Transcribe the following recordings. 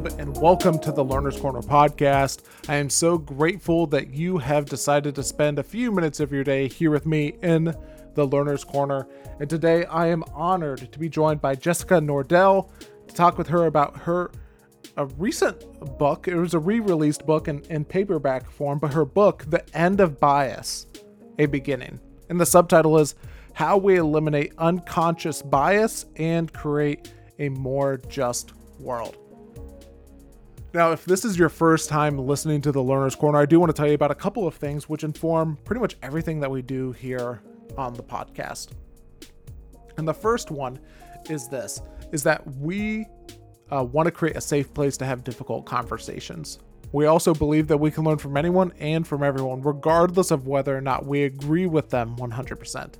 Caleb, and welcome to the Learner's Corner podcast. I am so grateful that you have decided to spend a few minutes of your day here with me in the Learner's Corner. And today I am honored to be joined by Jessica Nordell to talk with her about her a recent book. It was a re-released book in, in paperback form, but her book, The End of Bias, A Beginning. And the subtitle is How We Eliminate Unconscious Bias and Create a More Just World. Now, if this is your first time listening to the Learner's Corner, I do want to tell you about a couple of things which inform pretty much everything that we do here on the podcast. And the first one is this is that we uh, want to create a safe place to have difficult conversations. We also believe that we can learn from anyone and from everyone, regardless of whether or not we agree with them 100%.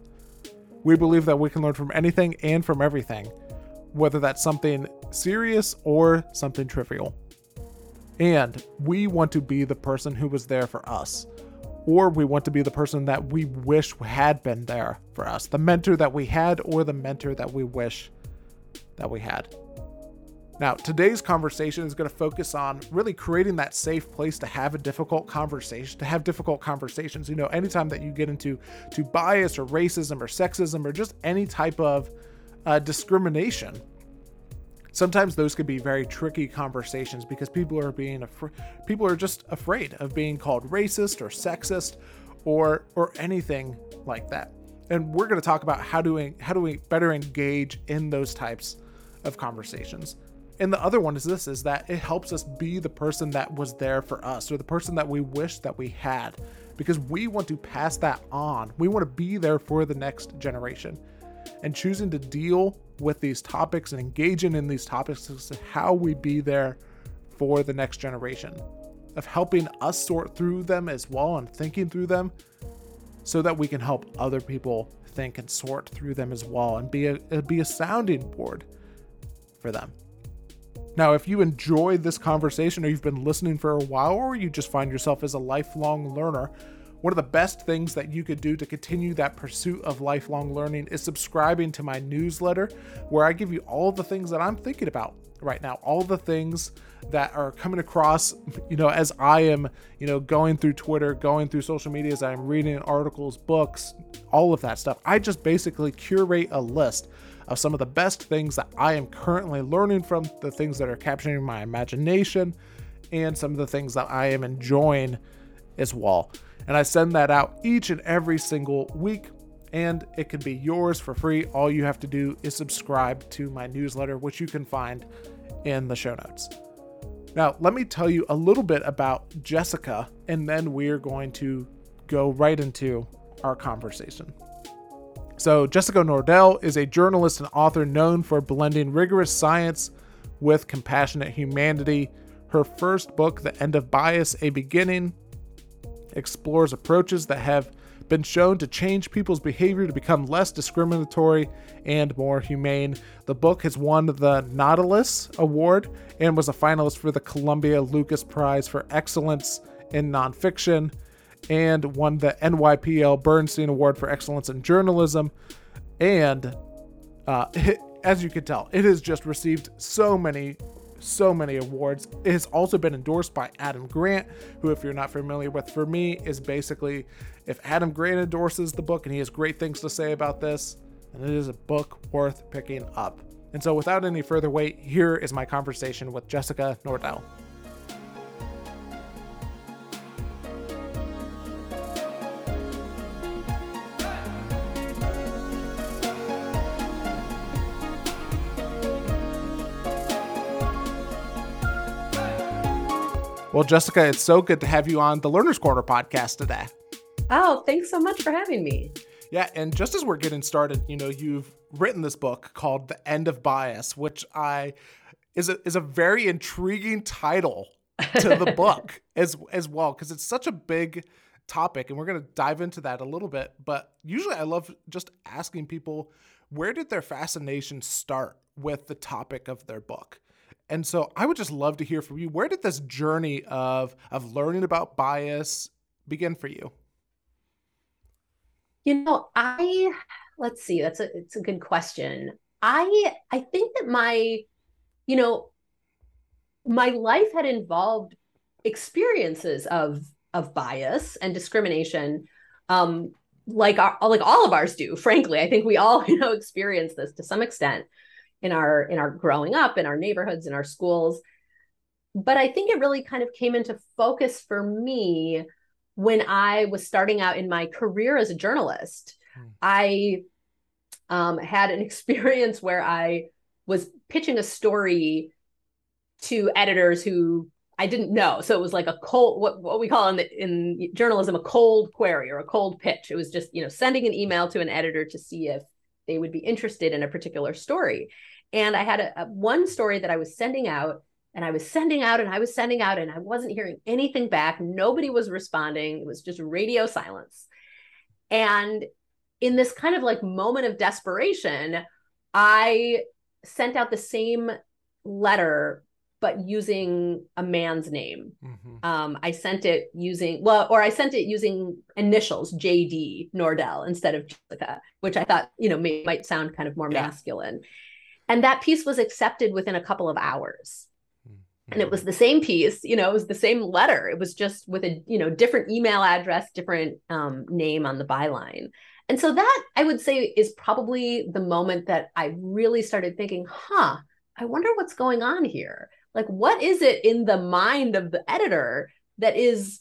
We believe that we can learn from anything and from everything, whether that's something serious or something trivial. And we want to be the person who was there for us, or we want to be the person that we wish had been there for us, the mentor that we had, or the mentor that we wish that we had. Now, today's conversation is going to focus on really creating that safe place to have a difficult conversation, to have difficult conversations. You know, anytime that you get into to bias or racism or sexism or just any type of uh, discrimination, sometimes those could be very tricky conversations because people are being afraid. People are just afraid of being called racist or sexist or or anything like that. And we're going to talk about how do how do we better engage in those types of conversations. And the other one is this is that it helps us be the person that was there for us or the person that we wish that we had because we want to pass that on. We want to be there for the next generation. And choosing to deal with these topics and engaging in these topics is how we be there for the next generation of helping us sort through them as well and thinking through them so that we can help other people think and sort through them as well and be a uh, be a sounding board for them. Now, if you enjoyed this conversation or you've been listening for a while or you just find yourself as a lifelong learner, one of the best things that you could do to continue that pursuit of lifelong learning is subscribing to my newsletter where I give you all the things that I'm thinking about right now, all the things that are coming across, you know, as I am, you know, going through Twitter, going through social media, as I'm reading articles, books, all of that stuff. I just basically curate a list of some of the best things that I am currently learning from, the things that are capturing my imagination, and some of the things that I am enjoying as well. And I send that out each and every single week, and it can be yours for free. All you have to do is subscribe to my newsletter, which you can find in the show notes. Now, let me tell you a little bit about Jessica, and then we're going to go right into our conversation. So, Jessica Nordell is a journalist and author known for blending rigorous science with compassionate humanity. Her first book, The End of Bias A Beginning, explores approaches that have been shown to change people's behavior to become less discriminatory and more humane. The book has won the Nautilus Award and was a finalist for the Columbia Lukas Prize for Excellence in Nonfiction and won the NYPL Bernstein Award for Excellence in Journalism. And uh, it, as you can tell, it has just received so many, so many awards. It has also been endorsed by Adam Grant, who, if you're not familiar with, for me, is basically if Adam Grant endorses the book and he has great things to say about this, then it is a book worth picking up. And so, without any further wait, here is my conversation with Jessica Nordell. Well, Jessica, it's so good to have you on the Learner's Corner podcast today. Oh, thanks so much for having me. Yeah, and just as we're getting started, you know, you've written this book called The End of Bias, which I is a is a very intriguing title to the book as as well because it's such a big topic and we're going to dive into that a little bit, but usually I love just asking people where did their fascination start with the topic of their book? And so I would just love to hear from you. Where did this journey of of learning about bias begin for you? You know, I let's see. That's a it's a good question. I I think that my you know, my life had involved experiences of of bias and discrimination um like our, like all of ours do frankly i think we all you know experience this to some extent in our in our growing up in our neighborhoods in our schools but i think it really kind of came into focus for me when i was starting out in my career as a journalist hmm. i um, had an experience where i was pitching a story to editors who I didn't know. So it was like a cold, what, what we call in, the, in journalism, a cold query or a cold pitch. It was just, you know, sending an email to an editor to see if they would be interested in a particular story. And I had a, a one story that I was sending out and I was sending out and I was sending out and I wasn't hearing anything back. Nobody was responding. It was just radio silence. And in this kind of like moment of desperation, I sent out the same letter but using a man's name. Mm-hmm. Um, I sent it using well, or I sent it using initials JD Nordell instead of Jessica, which I thought you know may, might sound kind of more yeah. masculine. And that piece was accepted within a couple of hours. Mm-hmm. And it was the same piece, you know, it was the same letter. It was just with a you know different email address, different um, name on the byline. And so that I would say is probably the moment that I really started thinking, huh, I wonder what's going on here like what is it in the mind of the editor that is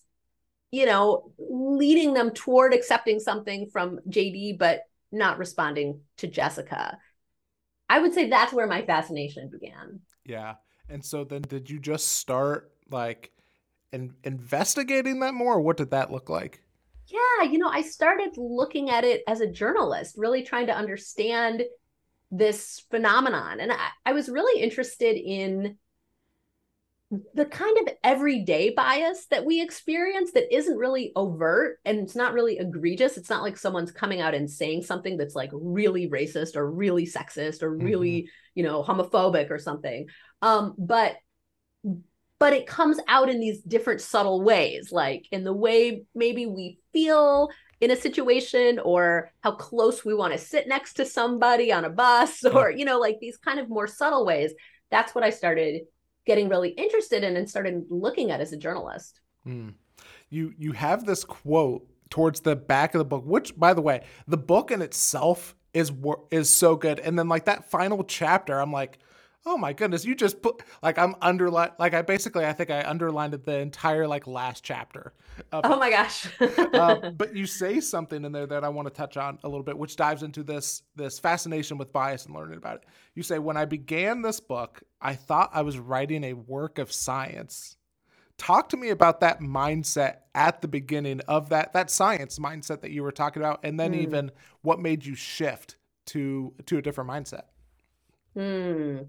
you know leading them toward accepting something from jd but not responding to jessica i would say that's where my fascination began. Yeah. And so then did you just start like in, investigating that more what did that look like? Yeah you know i started looking at it as a journalist really trying to understand this phenomenon. And I, I was really interested in the kind of everyday bias that we experience that isn't really overt and it's not really egregious. It's not like someone's coming out and saying something that's like really racist or really sexist or really, mm-hmm. you know, homophobic or something. Um, but but it comes out in these different subtle ways, like in the way maybe we feel in a situation or how close we want to sit next to somebody on a bus or, you know, like these kind of more subtle ways. That's what I started getting really interested in and started looking at as a journalist. Mm. You you have this quote towards the back of the book, which by the way, the book in itself is is so good. And then like that final chapter, I'm like, oh my goodness, you just put like I'm underline like I basically I think I underlined the entire like last chapter. oh my gosh. uh, but you say something in there that I want to touch on a little bit, which dives into this this fascination with bias and learning about it. You say when I began this book, I thought I was writing a work of science. Talk to me about that mindset at the beginning of that that science mindset that you were talking about, and then mm. even what made you shift to to a different mindset. Hmm.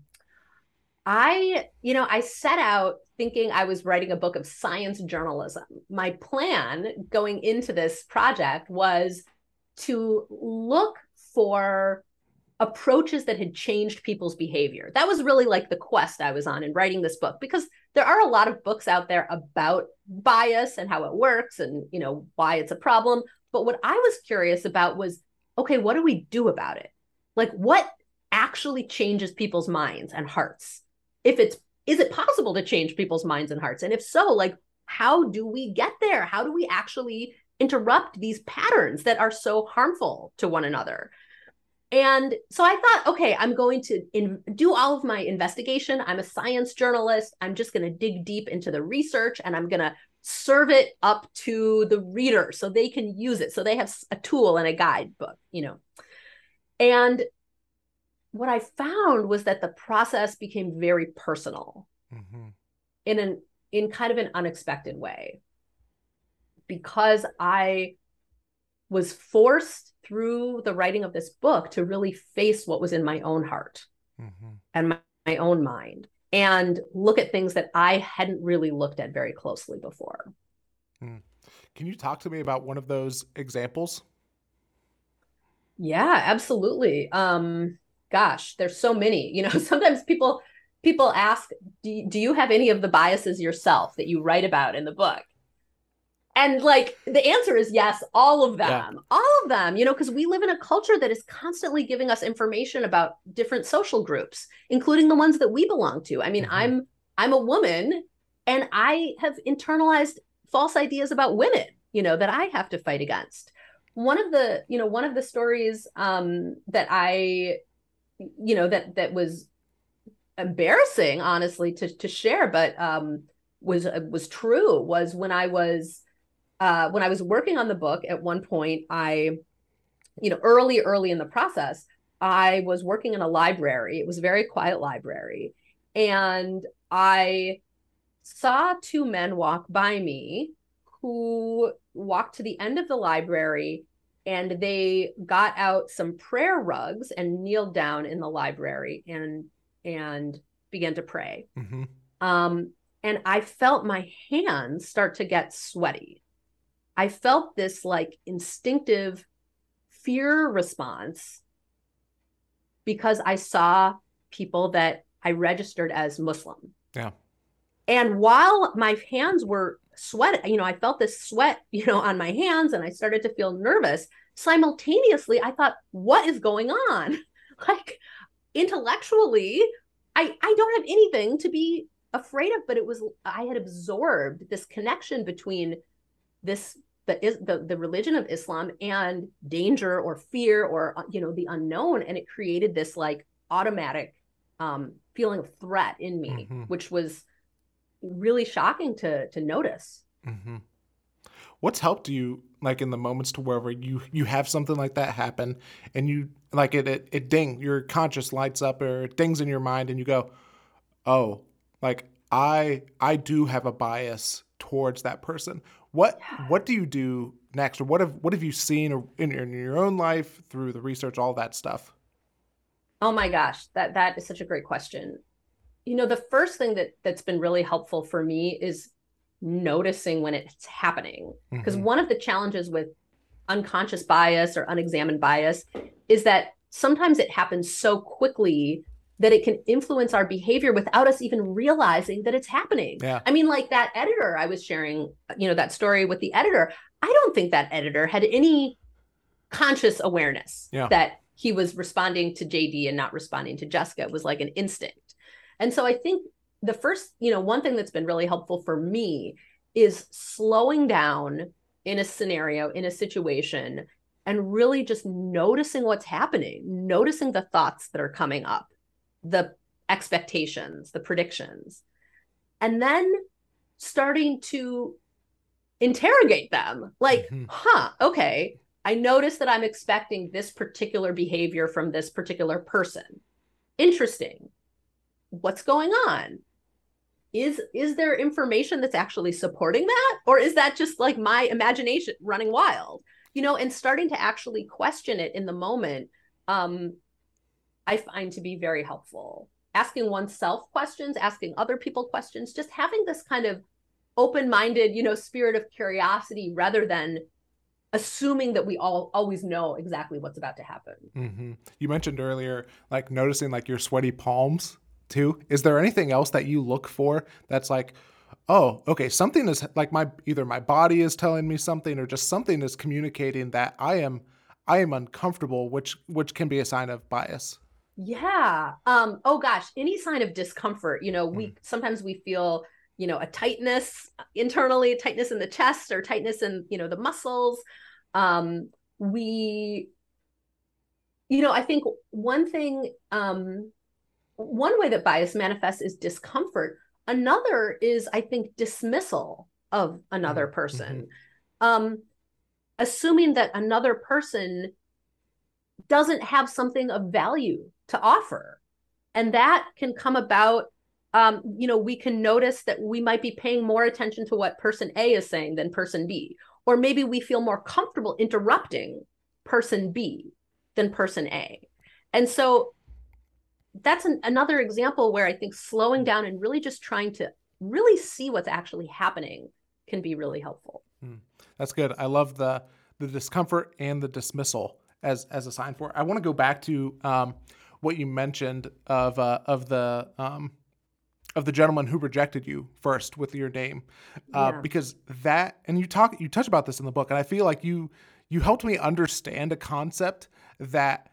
I, you know, I set out thinking I was writing a book of science journalism. My plan going into this project was to look for approaches that had changed people's behavior. That was really like the quest I was on in writing this book because there are a lot of books out there about bias and how it works and, you know, why it's a problem, but what I was curious about was okay, what do we do about it? Like what actually changes people's minds and hearts? If it's is it possible to change people's minds and hearts? And if so like how do we get there? How do we actually interrupt these patterns that are so harmful to one another? And so i thought okay i'm going to in, do all of my investigation. I'm a science journalist. I'm just going to dig deep into the research and i'm going to serve it up to the reader so they can use it. So they have a tool and a guidebook you know. And what I found was that the process became very personal mm-hmm. in an in kind of an unexpected way because I was forced through the writing of this book to really face what was in my own heart mm-hmm. and my, my own mind and look at things that I hadn't really looked at very closely before. Mm. Can you talk to me about one of those examples? Yeah, absolutely. Um, gosh, there's so many. You know, sometimes people people ask, do, do you have any of the biases yourself that you write about in the book? and like the answer is yes, all of them, yeah. all of them, you know, because we live in a culture that is constantly giving us information about different social groups, including the ones that we belong to. I mean, mm-hmm. I'm I'm a woman and I have internalized false ideas about women, you know, that I have to fight against. One of the, you know, one of the stories um that I you know that that was embarrassing honestly to to share but um was uh, was true was when I was uh, when I was working on the book at one point, I, you know, early, early in the process, I was working in a library. It was a very quiet library. And I saw two men walk by me who walked to the end of the library and they got out some prayer rugs and kneeled down in the library and and began to pray. Mm-hmm. Um, and I felt my hands start to get sweaty. I felt this like instinctive fear response because I saw people that I registered as Muslim. Yeah. And while my hands were sweat, you know, I felt this sweat, you know, on my hands and I started to feel nervous. Simultaneously, I thought, what is going on? like intellectually, I I don't have anything to be afraid of, but it was I had absorbed this connection between this the is the, the religion of Islam and danger or fear or uh, you know the unknown and it created this like automatic um feeling of threat in me mm-hmm. which was really shocking to to notice mm-hmm. what's helped you like in the moments to wherever you you have something like that happen and you like it it, it ding your conscious lights up or it dings in your mind and you go oh like i i do have a bias towards that person what yeah. what do you do next, or what have what have you seen in, in your own life through the research, all that stuff? Oh my gosh, that that is such a great question. You know, the first thing that that's been really helpful for me is noticing when it's happening. Because mm-hmm. one of the challenges with unconscious bias or unexamined bias is that sometimes it happens so quickly that it can influence our behavior without us even realizing that it's happening. Yeah. I mean, like that editor I was sharing, you know, that story with the editor. I don't think that editor had any conscious awareness yeah. that he was responding to JD and not responding to Jessica. It was like an instinct. And so I think the first, you know, one thing that's been really helpful for me is slowing down in a scenario, in a situation, and really just noticing what's happening, noticing the thoughts that are coming up the expectations, the predictions, and then starting to interrogate them like, mm-hmm. huh, okay, I noticed that I'm expecting this particular behavior from this particular person. Interesting. What's going on? Is is there information that's actually supporting that or is that just like my imagination running wild? You know, and starting to actually question it in the moment um I find to be very helpful. Asking oneself questions, asking other people questions, just having this kind of open-minded, you know, spirit of curiosity rather than assuming that we all always know exactly what's about to happen. Mm-hmm. You mentioned earlier, like noticing like your sweaty palms too. Is there anything else that you look for that's like, oh, okay, something is like my either my body is telling me something or just something is communicating that I am I am uncomfortable, which which can be a sign of bias. Yeah. Um, oh gosh, any sign of discomfort, you know, we mm. sometimes we feel, you know, a tightness internally, tightness in the chest or tightness in, you know, the muscles. Um, we, you know, I think one thing, um, one way that bias manifests is discomfort. Another is, I think, dismissal of another mm-hmm. person. Mm-hmm. Um, assuming that another person doesn't have something of value to offer. And that can come about. Um, you know, we can notice that we might be paying more attention to what person A is saying than person B. Or maybe we feel more comfortable interrupting person B than person A. And so that's an, another example where I think slowing down and really just trying to really see what's actually happening can be really helpful. Mm, that's good. I love the the discomfort and the dismissal as as a sign for it. I want to go back to um, what you mentioned of uh, of the um, of the gentleman who rejected you first with your name, uh, yeah. because that and you talk you touch about this in the book, and I feel like you you helped me understand a concept that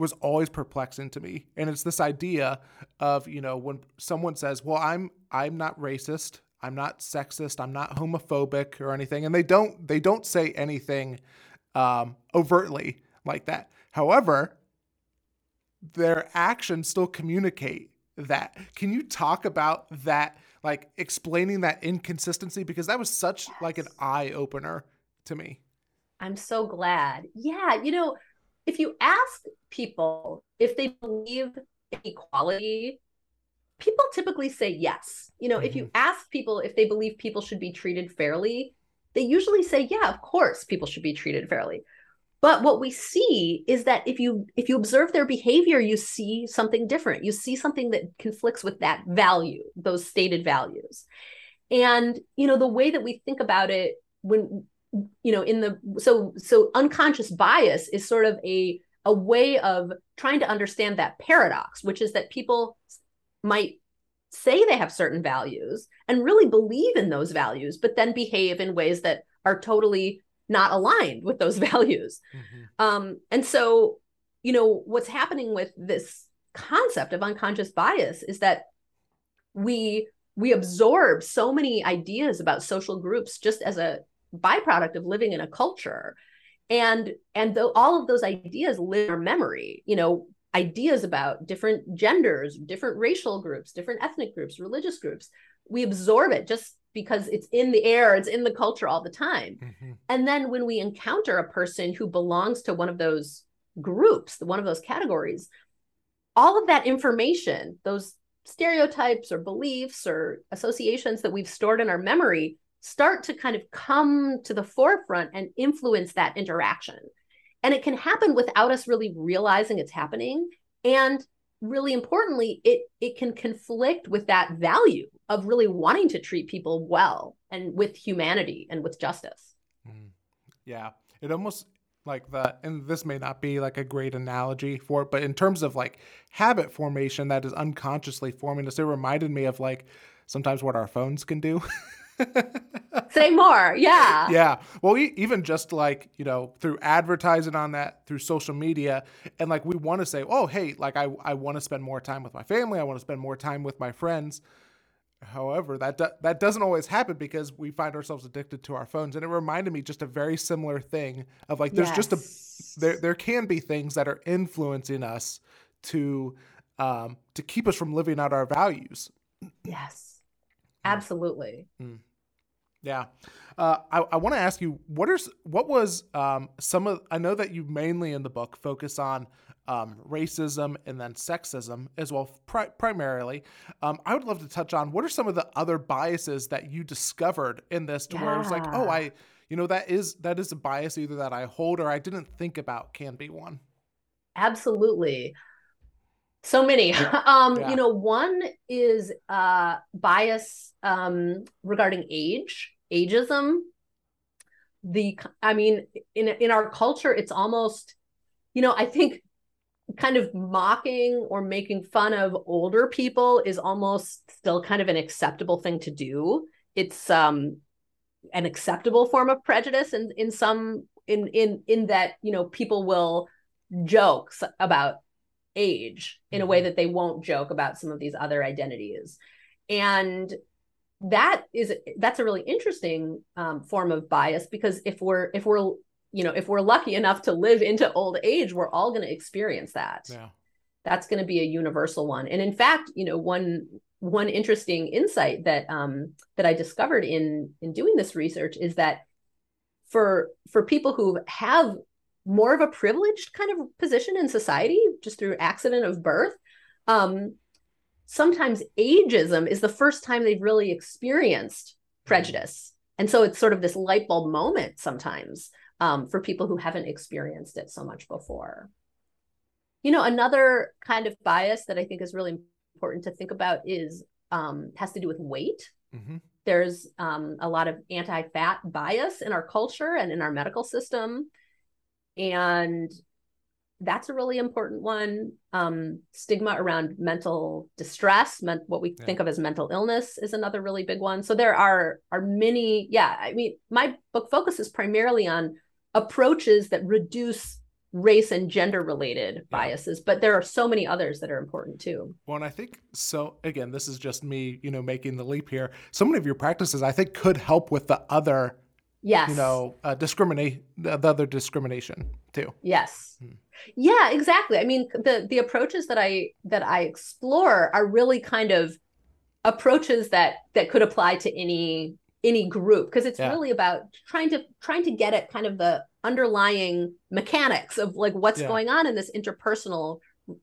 was always perplexing to me. And it's this idea of you know when someone says well i'm i'm not racist i'm not sexist i'm not homophobic or anything and they don't they don't say anything um, overtly like that. However their actions still communicate that. Can you talk about that like explaining that inconsistency? Because that was such yes. like an eye opener to me. I'm so glad. Yeah you know if you ask people if they believe in equality, people typically say yes. You know, mm-hmm. if you mm-hmm. ask people if they believe people should be treated fairly, they usually say, yeah, of course people should be treated fairly. But what we see is that if you if you observe their behavior, you see something different. You see something that conflicts with that value, those stated values. And you know, the way that we think about it when you know in the so so unconscious bias is sort of a a way of trying to understand that paradox which is that people might say they have certain values and really believe in those values but then behave in ways that are totally not aligned with those values mm-hmm. um, and so you know what's happening with this concept of unconscious bias is that we we absorb so many ideas about social groups just as a byproduct of living in a culture. And and though all of those ideas live in our memory you know ideas about different genders different racial groups different ethnic groups religious groups. We absorb it just because it's in the air it's in the culture all the time. Mm-hmm. and then when we encounter a person who belongs to one of those groups one of those categories all of that information those stereotypes or beliefs or associations that we've stored in our memory start to kind of come to the forefront and influence that interaction. And it can happen without us really realizing it's happening. And really importantly, it it can conflict with that value of really wanting to treat people well and with humanity and with justice. Mm. Yeah. It almost like the and this may not be like a great analogy for it, but in terms of like habit formation that is unconsciously forming us, it reminded me of like sometimes what our phones can do. Say more. Yeah. Yeah. Well, even just like, you know, through advertising on that, through social media, and like we want to say, oh, hey, like I, I want to spend more time with my family. I want to spend more time with my friends. However, that do- that doesn't always happen because we find ourselves addicted to our phones. And it reminded me just a very similar thing of like there's yes. just a there there can be things that are influencing us to um to keep us from living out our values. Yes. Absolutely. Mm. Yeah, uh, I, I want to ask you what are what was um, some of I know that you mainly in the book focus on um, racism and then sexism as well pri- primarily. Um, I would love to touch on what are some of the other biases that you discovered in this to yeah. where it's like oh I you know that is that is a bias either that I hold or I didn't think about can be one. Absolutely so many. Um yeah. you know one is uh bias um regarding age ageism. The i mean in in our culture it's almost you know i think kind of mocking or making fun of older people is almost still kind of an acceptable thing to do. It's um an acceptable form of prejudice in in some in in in that you know people will jokes about age in a way mm-hmm. that they won't joke about some of these other identities. And that is that's a really interesting um, form of bias because if we're if we're you know if we're lucky enough to live into old age we're all going to experience that. Yeah. That's going to be a universal one. And in fact you know one one interesting insight that um that i discovered in in doing this research is that for for people who have more of a privileged kind of position in society just through accident of birth. Um, sometimes ageism is the first time they've really experienced prejudice. And so it's sort of this light bulb moment sometimes um, for people who haven't experienced it so much before. You know another kind of bias that i think is really important to think about is um, has to do with weight. Mm-hmm. there's um, a lot of anti-fat bias in our culture and in our medical system and that's a really important one. Um, stigma around mental distress, meant what we yeah. think of as mental illness, is another really big one. So there are are many. Yeah, I mean, my book focuses primarily on approaches that reduce race and gender related yeah. biases but there are so many others that are important too well and i think so again this is just me you know making the leap here so many of your practices i think could help with the other yes you know uh, discriminate the, the other discrimination too yes hmm. yeah exactly i mean the the approaches that i that i explore are really kind of approaches that that could apply to any any group because it's yeah. really about trying to trying to get at kind of the underlying mechanics of like what's yeah. going on in this interpersonal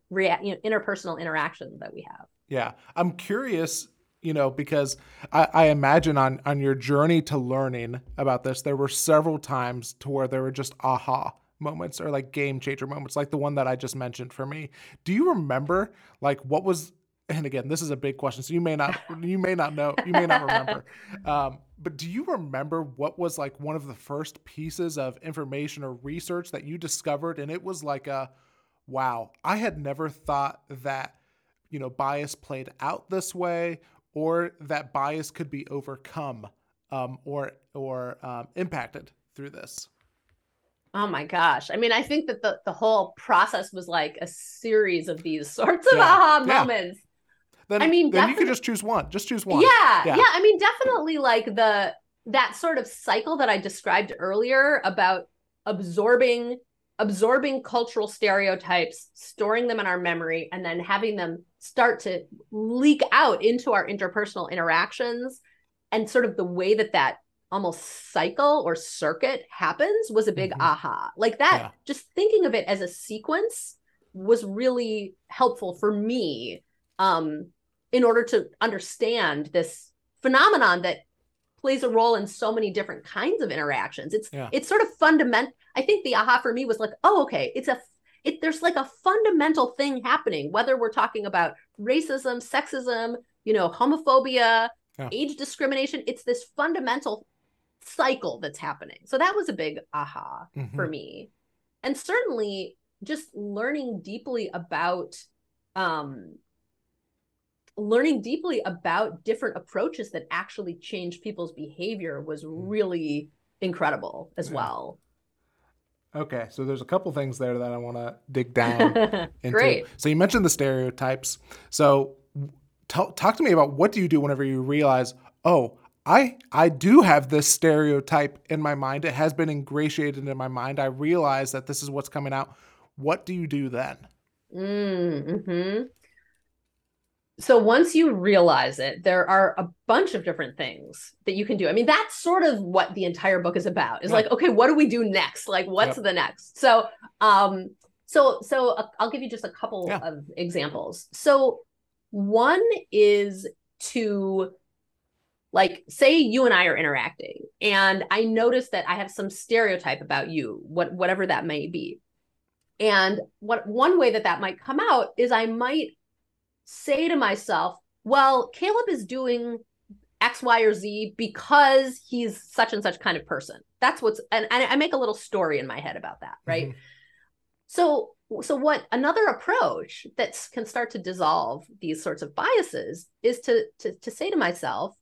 rea- you know, interpersonal interaction that we have yeah i'm curious you know because I, I imagine on on your journey to learning about this there were several times to where there were just aha moments or like game changer moments like the one that i just mentioned for me. Do you remember like what was and again this is a big question so you may not you may not know you may not remember. Um, but do you remember what was like one of the first pieces of information or research that you discovered? And it was like a wow i had never thought that you know bias played out this way or that bias could be overcome um, or or um, impacted through this Oh my gosh. I mean, I think that the, the whole process was like a series of these sorts of yeah. aha yeah. moments then I mean, then you can just choose one. Just choose one. Yeah, yeah, yeah. I mean, definitely like the that sort of cycle that I described earlier about absorbing absorbing cultural stereotypes, storing them in our memory, and then having them start to leak out into our interpersonal interactions, and sort of the way that that almost cycle or circuit happens was a big mm-hmm. aha. Like that, yeah. just thinking of it as a sequence was really helpful for me um in order to understand this phenomenon that plays a role in so many different kinds of interactions. It's yeah. it's sort of fundamental. I think the aha for me was like, oh, okay, it's a it there's like a fundamental thing happening, whether we're talking about racism, sexism, you know, homophobia, yeah. age discrimination. It's this fundamental cycle that's happening. So that was a big aha mm-hmm. for me. And certainly just learning deeply about um learning deeply about different approaches that actually change people's behavior was mm. really incredible as well. Okay, so there's a couple things there that I want to dig down into. Great. So you mentioned the stereotypes. So t- talk to me about what do you do whenever you realize, oh, I I do have this stereotype in my mind. It has been ingratiated in my mind. I realize that this is what's coming out. What do you do then? Mm, hmm so once you realize it there are a bunch of different things that you can do. I mean that's sort of what the entire book is about. Is like okay what do we do next? Like what's yep. the next? So um so so uh, i'll give you just a couple yeah. of examples. So one is to like say you and i are interacting and i notice that i have some stereotype about you what whatever that may be. And what one way that that might come out is i might say to myself, well, Caleb is doing X, Y, or Z because he's such and such kind of person. That's what's and, and I make a little story in my head about that, right? Mm-hmm. So so what another approach that can start to dissolve these sorts of biases is to, to to say to myself,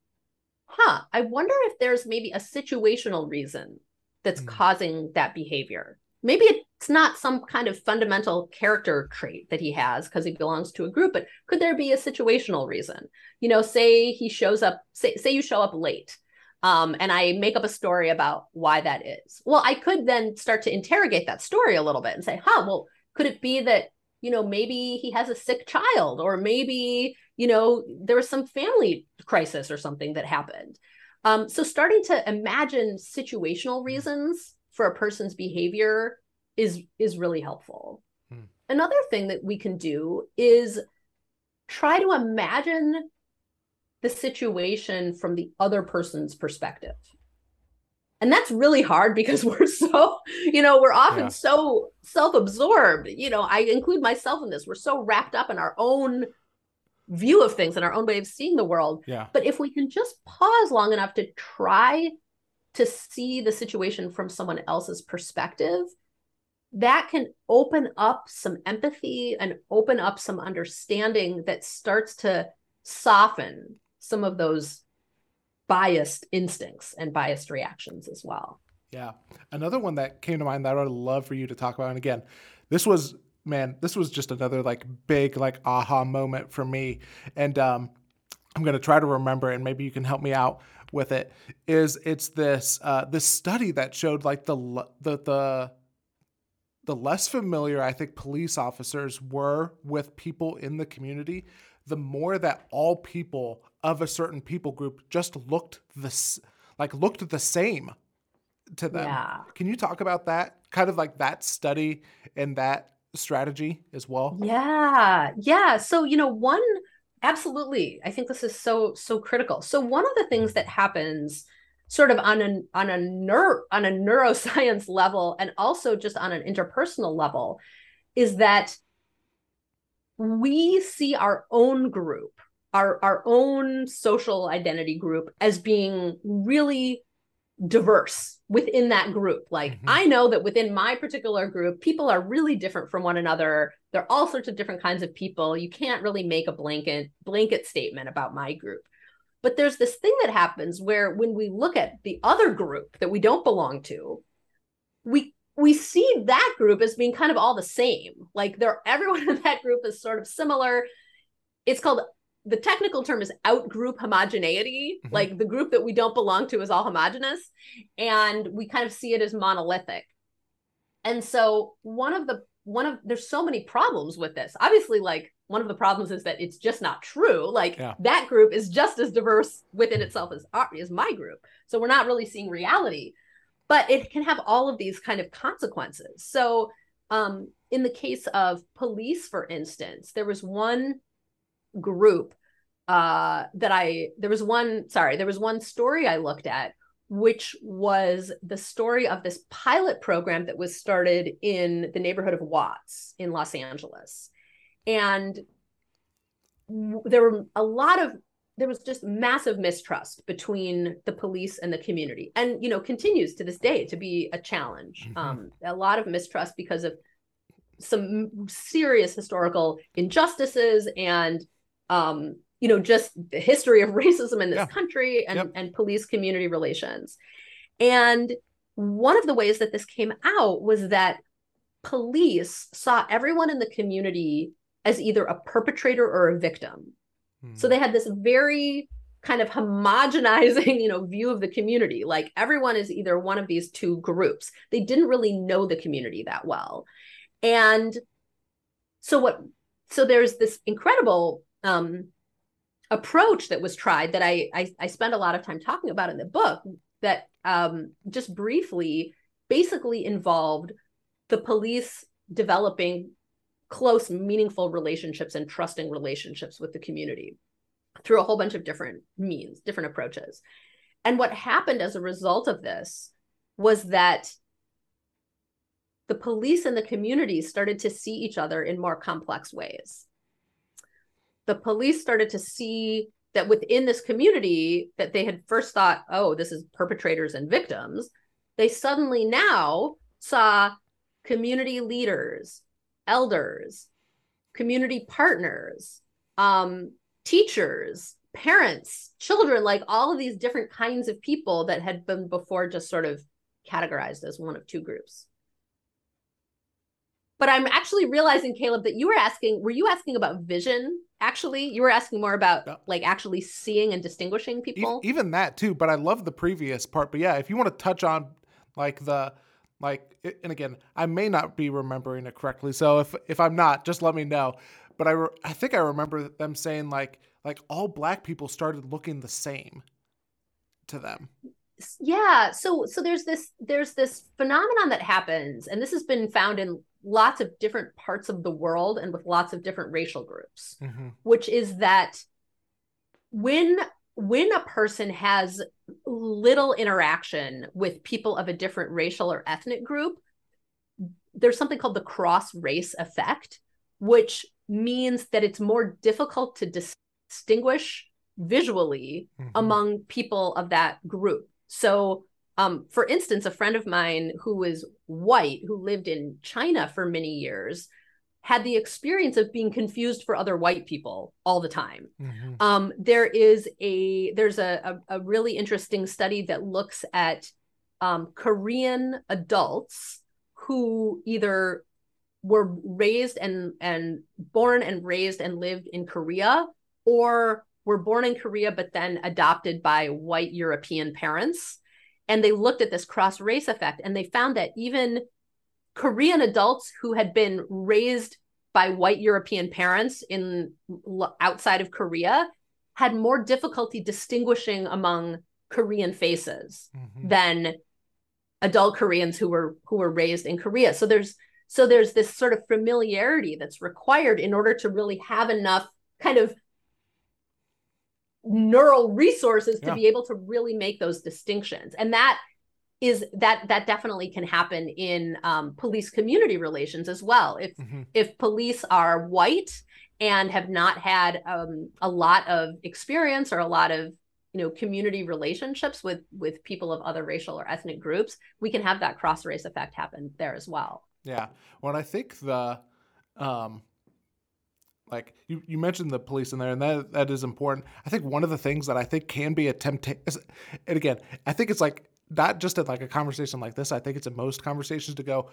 huh, I wonder if there's maybe a situational reason that's mm-hmm. causing that behavior. Maybe it it's not some kind of fundamental character trait that he has because he belongs to a group but could there be a situational reason? You know say he shows up say, say you show up late um, and i make up a story about why that is. Well i could then start to interrogate that story a little bit and say huh well could it be that you know maybe he has a sick child or maybe you know there was some family crisis or something that happened? Um, so starting to imagine situational reasons for a person's behavior is is really helpful. Hmm. Another thing that we can do is try to imagine the situation from the other person's perspective. And that's really hard because we're so, you know, we're often yeah. so self-absorbed. You know, I include myself in this. We're so wrapped up in our own view of things and our own way of seeing the world. Yeah. But if we can just pause long enough to try to see the situation from someone else's perspective, that can open up some empathy and open up some understanding that starts to soften some of those biased instincts and biased reactions as well. Yeah. Another one that came to mind that I would love for you to talk about. And again, this was man, this was just another like big like aha moment for me. And um I'm gonna try to remember and maybe you can help me out with it. Is it's this uh this study that showed like the the the the less familiar I think police officers were with people in the community, the more that all people of a certain people group just looked this like looked the same to them. Yeah. Can you talk about that? Kind of like that study and that strategy as well? Yeah. Yeah. So, you know, one absolutely. I think this is so so critical. So one of the things that happens sort of on a on a neuro on a neuroscience level and also just on an interpersonal level is that we see our own group our our own social identity group as being really diverse within that group. Like mm-hmm. i know that within my particular group people are really different from one another. There are all sorts of different kinds of people. You can't really make a blanket blanket statement about my group but there's this thing that happens where when we look at the other group that we don't belong to, we we see that group as being kind of all the same. Like they're everyone in that group is sort of similar. It's called the technical term is outgroup homogeneity. Mm-hmm. Like the group that we don't belong to is all homogenous. And we kind of see it as monolithic. And so one of the one of there's so many problems with this. Obviously, like one of the problems is that it's just not true. Like yeah. that group is just as diverse within itself as as my group. So we're not really seeing reality, but it can have all of these kind of consequences. So um, in the case of police, for instance, there was one group uh, that I there was one sorry there was one story I looked at which was the story of this pilot program that was started in the neighborhood of Watts in Los Angeles and there were a lot of there was just massive mistrust between the police and the community and you know continues to this day to be a challenge mm-hmm. um, a lot of mistrust because of some serious historical injustices and um, you know just the history of racism in this yeah. country and, yep. and police community relations and one of the ways that this came out was that police saw everyone in the community as either a perpetrator or a victim. Hmm. So they had this very kind of homogenizing, you know, view of the community. Like everyone is either one of these two groups. They didn't really know the community that well. And so what so there's this incredible um approach that was tried that I, I I spend a lot of time talking about in the book that um just briefly basically involved the police developing close, meaningful relationships and trusting relationships with the community through a whole bunch of different means, different approaches. And what happened as a result of this was that the police and the community started to see each other in more complex ways. The police started to see that within this community that they had first thought, oh, this is perpetrators and victims, they suddenly now saw community leaders, elders, community partners, um, teachers, parents, children, like all of these different kinds of people that had been before just sort of categorized as one of two groups. But I'm actually realizing, Caleb, that you were asking, were you asking about vision? Actually, you were asking more about yeah. like actually seeing and distinguishing people. Even that too, but I love the previous part. But yeah, if you want to touch on like the like, and again, I may not be remembering it correctly. So if if I'm not, just let me know. But I re- I think I remember them saying like like all black people started looking the same to them. Yeah. So so there's this there's this phenomenon that happens, and this has been found in lots of different parts of the world and with lots of different racial groups, mm-hmm. which is that when when a person has little interaction with people of a different racial or ethnic group, there's something called the cross race effect, which means that it's more difficult to dis- distinguish visually mm-hmm. among people of that group. So Um, for instance, a friend of mine who was white, who lived in China for many years, had the experience of being confused for other white people all the time. Mm-hmm. Um, there is a there's a, a, a really interesting study that looks at um, Korean adults who either were raised and and born and raised and lived in Korea or were born in Korea but then adopted by white European parents and they looked at this cross race effect and they found that even Korean adults who had been raised by white European parents in outside of Korea had more difficulty distinguishing among Korean faces mm-hmm. than adult Koreans who were who were raised in Korea. So there's so there's this sort of familiarity that's required in order to really have enough kind of neural resources to yeah. be able to really make those distinctions and that is that that definitely can happen in um, police community relations as well. If mm-hmm. if police are white and have not had um, a lot of experience or a lot of you know community relationships with with people of other racial or ethnic groups we can have that cross race effect happen there as well. Yeah. Well i think the um like you, you mentioned the police in there and that that is important. I think one of the things that i think can be a temptation and again i think it's like not just at like a conversation like this i think it's in most conversations to go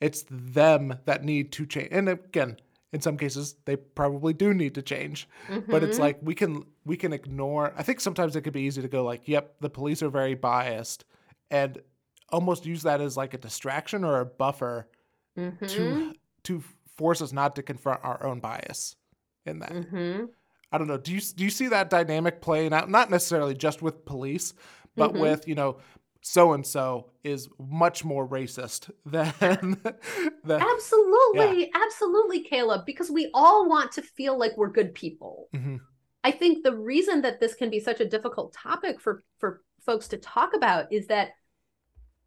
it's them that need to change and again in some cases they probably do need to change mm-hmm. but it's mm-hmm. like we can we can ignore i think sometimes it could be easy to go like yep the police are very biased and almost use that as like a distraction or a buffer mm-hmm. to to force us not to confront our own bias in that. Mm-hmm. I don't know. Do you do you see that dynamic playing out? Not necessarily just with police, but mm-hmm. with you know, so and so is much more racist than. the, absolutely, yeah. absolutely, Caleb. Because we all want to feel like we're good people. Mm-hmm. I think the reason that this can be such a difficult topic for for folks to talk about is that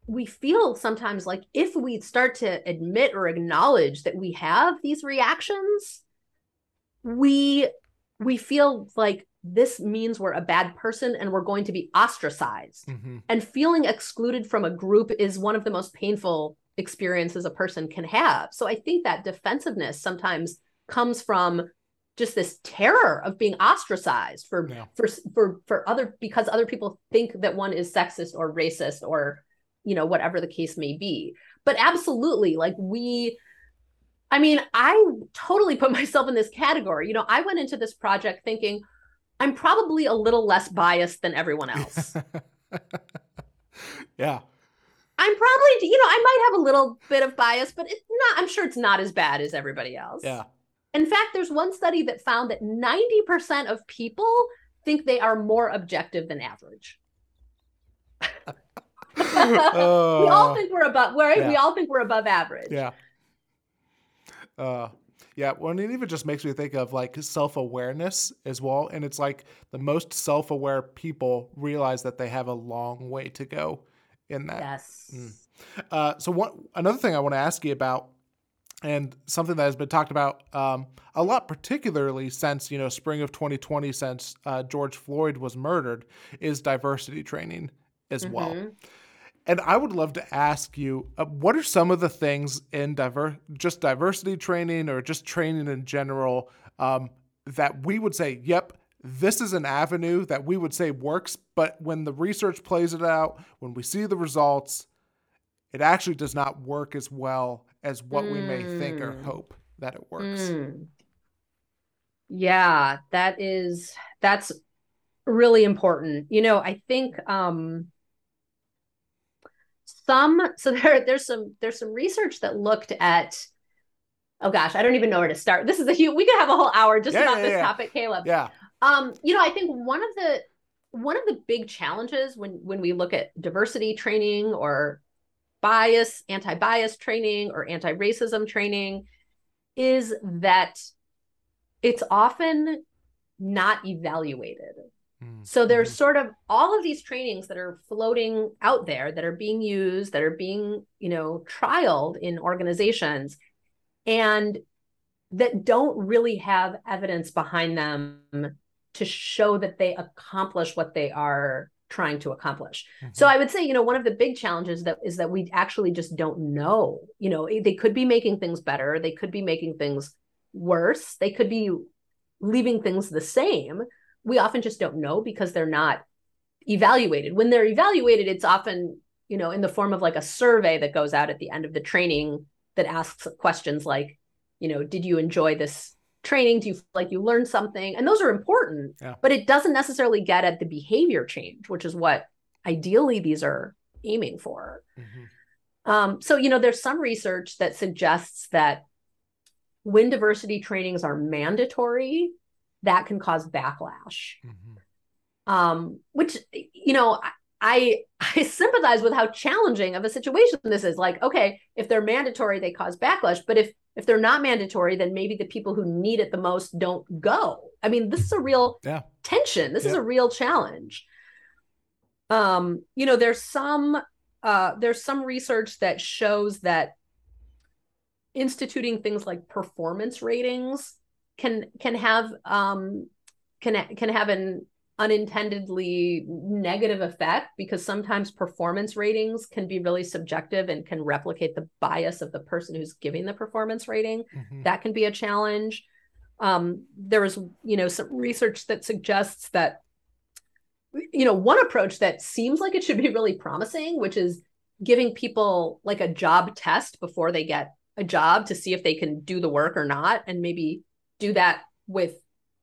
we feel sometimes like if we start to admit or acknowledge that we have these reactions we we feel like this means we're a bad person and we're going to be ostracized mm-hmm. and feeling excluded from a group is one of the most painful experiences a person can have so i think that defensiveness sometimes comes from just this terror of being ostracized for yeah. for for for other because other people think that one is sexist or racist or you know whatever the case may be but absolutely like we i mean i totally put myself in this category you know i went into this project thinking i'm probably a little less biased than everyone else. Yeah. I'm probably you know i might have a little bit of bias but it's not i'm sure it's not as bad as everybody else. Yeah. In fact there's one study that found that 90% of people think they are more objective than average. Uh, we all think we're above right yeah. we all think we're above average. Yeah. Uh yeah well and it even just makes me think of like self-awareness as well and it's like the most self-aware people realize that they have a long way to go in that yes mm. uh, so what another thing i want to ask you about and something that has been talked about um, a lot, particularly since you know spring of 2020, since uh, George Floyd was murdered, is diversity training as mm-hmm. well. And I would love to ask you, uh, what are some of the things in diver- just diversity training or just training in general um, that we would say, yep, this is an avenue that we would say works, but when the research plays it out, when we see the results, it actually does not work as well as what mm. we may think or mm. hope that it works. Mm. Yeah, that is that's really important. You know, I think um some so there there's some there's some research that looked at oh gosh i don't even know where to start. This is a huge we could have a whole hour just yeah, about yeah, this yeah. topic caleb. Yeah. Um you know i think one of the one of the big challenges when when we look at diversity training or bias anti-bias training or anti-racism training is that it's often not evaluated Mm, so there's mm-hmm. sort of all of these trainings that are floating out there that are being used, that are being, you know, trialed in organizations and that don't really have evidence behind them to show that they accomplish what they are trying to accomplish. Mm-hmm. So I would say, you know, one of the big challenges that is that we actually just don't know. You know, they could be making things better, they could be making things worse, they could be leaving things the same. We often just don't know because they're not evaluated. When they're evaluated, it's often, you know, in the form of like a survey that goes out at the end of the training that asks questions like, you know, did you enjoy this training? Do you feel like you learned something? And those are important, yeah. but it doesn't necessarily get at the behavior change, which is what ideally these are aiming for. Mm-hmm. Um, so, you know, there's some research that suggests that when diversity trainings are mandatory, that can cause backlash. Mm-hmm. Um, which, you know, I I sympathize with how challenging of a situation this is. Like, okay, if they're mandatory, they cause backlash. But if if they're not mandatory, then maybe the people who need it the most don't go. I mean, this is a real yeah. tension. This yeah. is a real challenge. Um, you know, there's some uh there's some research that shows that instituting things like performance ratings can can have um can can have an unintendedly negative effect because sometimes performance ratings can be really subjective and can replicate the bias of the person who's giving the performance rating. Mm-hmm. That can be a challenge. Um, there is, you know, some research that suggests that, you know, one approach that seems like it should be really promising, which is giving people like a job test before they get a job to see if they can do the work or not, and maybe do that with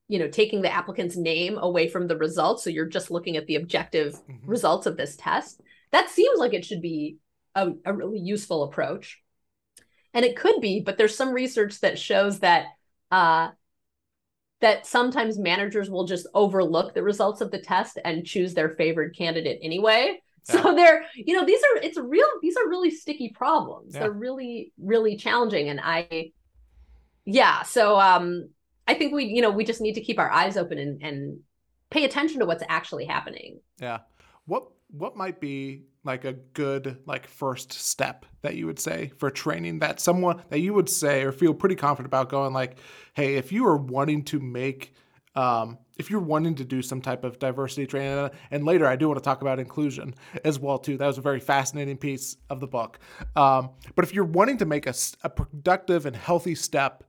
you know taking the applicant's name away from the results so you're just looking at the objective mm-hmm. results of this test that seems like it should be a, a, really useful approach and it could be but there's some research that shows that uh, that sometimes managers will just overlook the results of the test and choose their favored candidate anyway yeah. so they're you know these are it's real these are really sticky problems yeah. they're really really challenging and i yeah so um I think we, you know, we just need to keep our eyes open and, and pay attention to what's actually happening. Yeah. What what might be like a good like first step that you would say for training that someone that you would say or feel pretty confident about going like, hey, if you are wanting to make um, if you're wanting to do some type of diversity training, and later I do want to talk about inclusion as well too. That was a very fascinating piece of the book. Um, but if you're wanting to make a, a productive and healthy step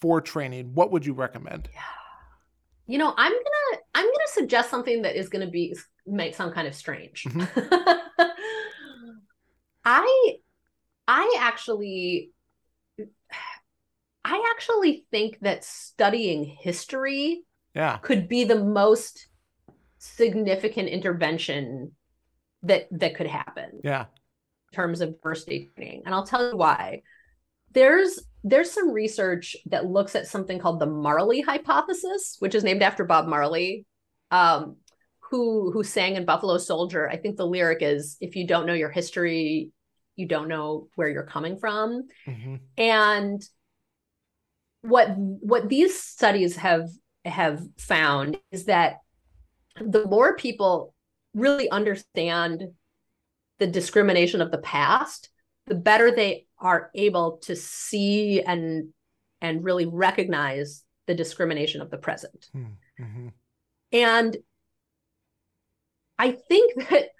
for training, what would you recommend? You know, I'm gonna I'm gonna suggest something that is gonna be might sound kind of strange. Mm-hmm. I I actually I actually think that studying history yeah. could be the most significant intervention that that could happen. Yeah. In terms of diversity training. And I'll tell you why. There's there's some research that looks at something called the Marley hypothesis, which is named after Bob Marley, um, who who sang in Buffalo Soldier. I think the lyric is, "If you don't know your history, you don't know where you're coming from." Mm-hmm. And what what these studies have have found is that the more people really understand the discrimination of the past, the better they are able to see and and really recognize the discrimination of the present. Hmm, mm-hmm. And I think that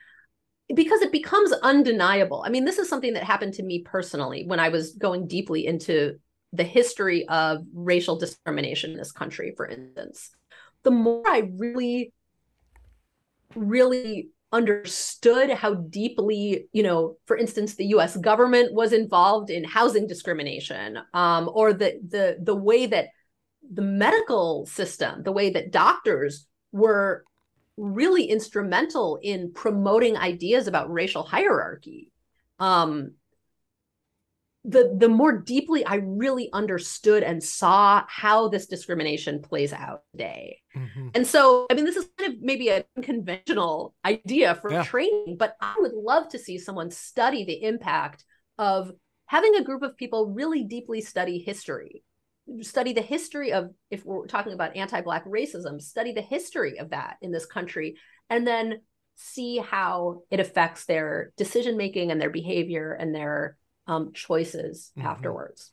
because it becomes undeniable. I mean, this is something that happened to me personally when I was going deeply into the history of racial discrimination in this country, for instance. The more I really, really understood how deeply, you know, for instance, the U.S. government was involved in housing discrimination, um, or the the the way that the medical system, the way that doctors were really instrumental in promoting ideas about racial hierarchy. Um, the the more deeply I really understood and saw how this discrimination plays out today. Mm-hmm. And so, I mean, this is kind of maybe a conventional idea for yeah. training, but I would love to see someone study the impact of having a group of people really deeply study history, study the history of, if we're talking about anti-black racism, study the history of that in this country, and then see how it affects their decision making and their behavior and their um, choices mm-hmm. afterwards.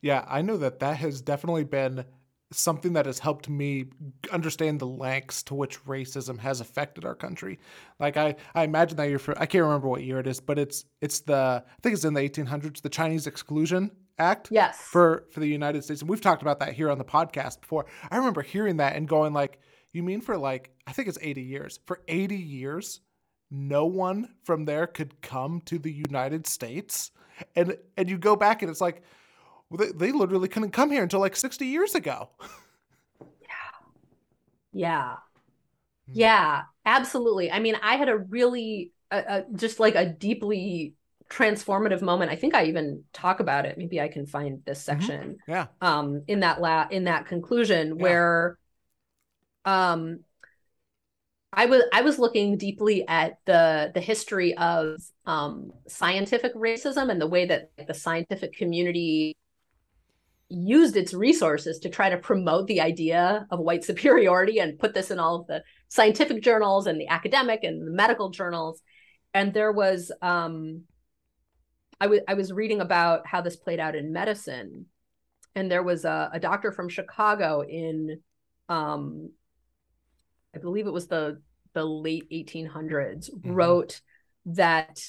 Yeah, I know that that has definitely been something that has helped me understand the lengths to which racism has affected our country. Like I, I imagine that you're, I can't remember what year it is, but it's it's the I think it's in the 1800s, the Chinese Exclusion Act. Yes. For for the United States, and we've talked about that here on the podcast before. I remember hearing that and going like, "You mean for like I think it's 80 years? For 80 years, no one from there could come to the United States?" And and you go back and it's like they, they literally couldn't come here until like 60 years ago. yeah. Yeah. Hmm. Yeah, absolutely. I mean, I had a really, uh, just like a deeply transformative moment. I think I even talk about it. Maybe I can find this mm-hmm. section. Mm-hmm. Yeah. Um, in that la in that conclusion yeah. where, um, I was I was looking deeply at the the history of um, scientific racism and the way that the scientific community used its resources to try to promote the idea of white superiority and put this in all of the scientific journals and the academic and the medical journals. And there was, um, I, w- I was reading about how this played out in medicine. And there was a, a doctor from Chicago in, um, I believe it was the the late 1800s, mm-hmm. wrote that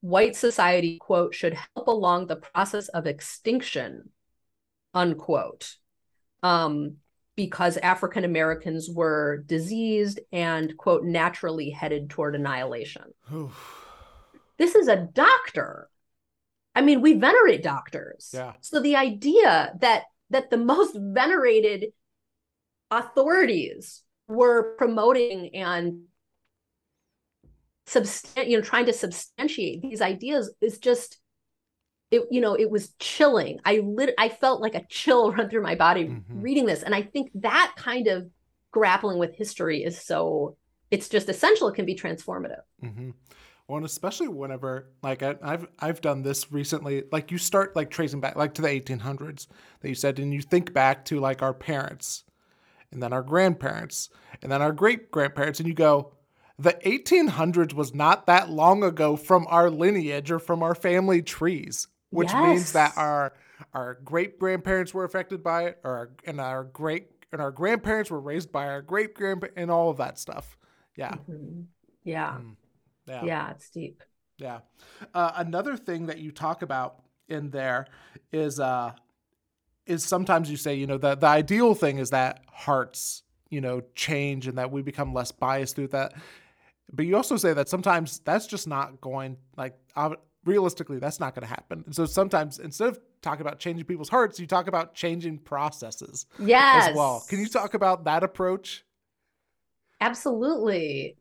white society quote should help along the process of extinction unquote, um, because African Americans were diseased and, quote, naturally headed toward annihilation. this is a doctor. I mean, we venerate doctors. Yeah. So the idea that that the most venerated authorities were promoting and substan- you know trying to substantiate these ideas is just it you know it was chilling i lit i felt like a chill run through my body mm-hmm. reading this and i think that kind of grappling with history is so it's just essential it can be transformative mm-hmm. well and especially whenever like I, i've i've done this recently like you start like tracing back like to the 1800s that you said and you think back to like our parents and then our grandparents and then our great grandparents and you go the 1800s was not that long ago from our lineage or from our family trees which yes. means that our our great grandparents were affected by it, or and our great and our grandparents were raised by our great grandparents, and all of that stuff. Yeah. Mm-hmm. Yeah. Mm. Yeah. Yeah. It's deep. Yeah. Uh, another thing that you talk about in there is uh is sometimes you say you know the the ideal thing is that hearts you know change and that we become less biased through that but you also say that sometimes that's just not going like realistically, that's not going to happen. And so sometimes instead of talking about changing people's hearts, you talk about changing processes. Yes. As well. Can you talk about that approach? Absolutely.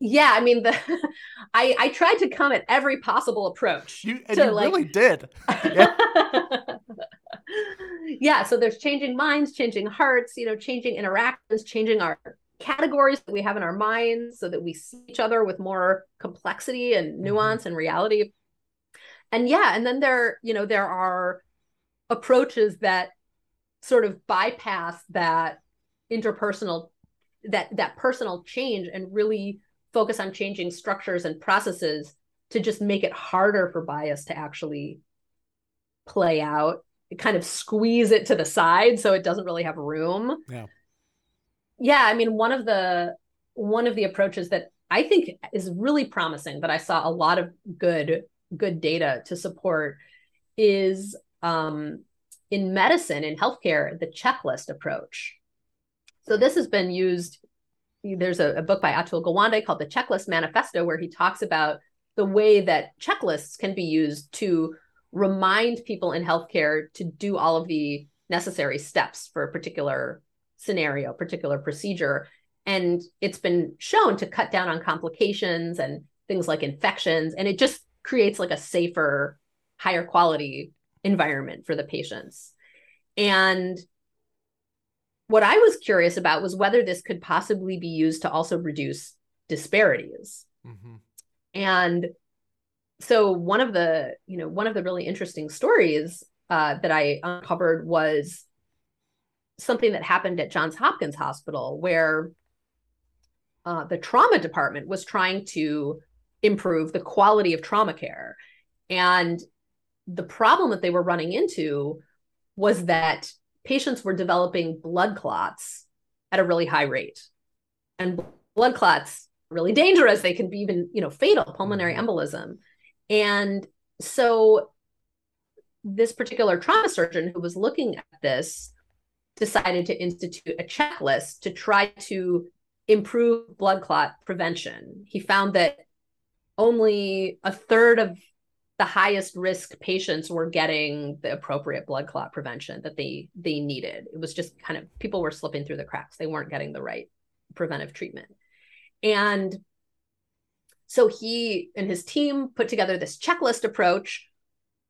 Yeah, I mean the I I tried to come at every possible approach. You and you like... really did. Yeah. yeah, so there's changing minds, changing hearts, you know, changing interactions, changing our categories that we have in our minds so that we see each other with more complexity and mm-hmm. nuance mm-hmm. and reality and yeah and then there you know there are approaches that sort of bypass that interpersonal that that personal change and really focus on changing structures and processes to just make it harder for bias to actually play out kind of squeeze it to the side so it doesn't really have room. Yeah. Yeah i mean one of the one of the approaches that i think is really promising that i saw a lot of good good data to support is um, in medicine in healthcare the checklist approach. So this has been used there's a, a, book by atul gawande called the checklist manifesto where he talks about the way that checklists can be used to remind people in healthcare to do all of the necessary steps for a particular scenario particular procedure and it's been shown to cut down on complications and things like infections and it just creates like a safer, higher quality environment for the patients. And what I was curious about was whether this could possibly be used to also reduce disparities. Mm-hmm. And so one of the, you know, one of the really interesting stories uh, that I uncovered was something that happened at Johns Hopkins Hospital where uh, the trauma department was trying to improve the quality of trauma care. And the problem that they were running into was that patients were developing blood clots at a really high rate. And blood clots really dangerous. They can be even, you know, fatal pulmonary mm-hmm. embolism. And so this particular trauma surgeon who was looking at this decided to institute a checklist to try to improve blood clot prevention. He found that only a third of the highest risk patients were getting the appropriate blood clot prevention that they they needed. It was just kind of people were slipping through the cracks. They weren't getting the right preventive treatment. And so he and his team put together this checklist approach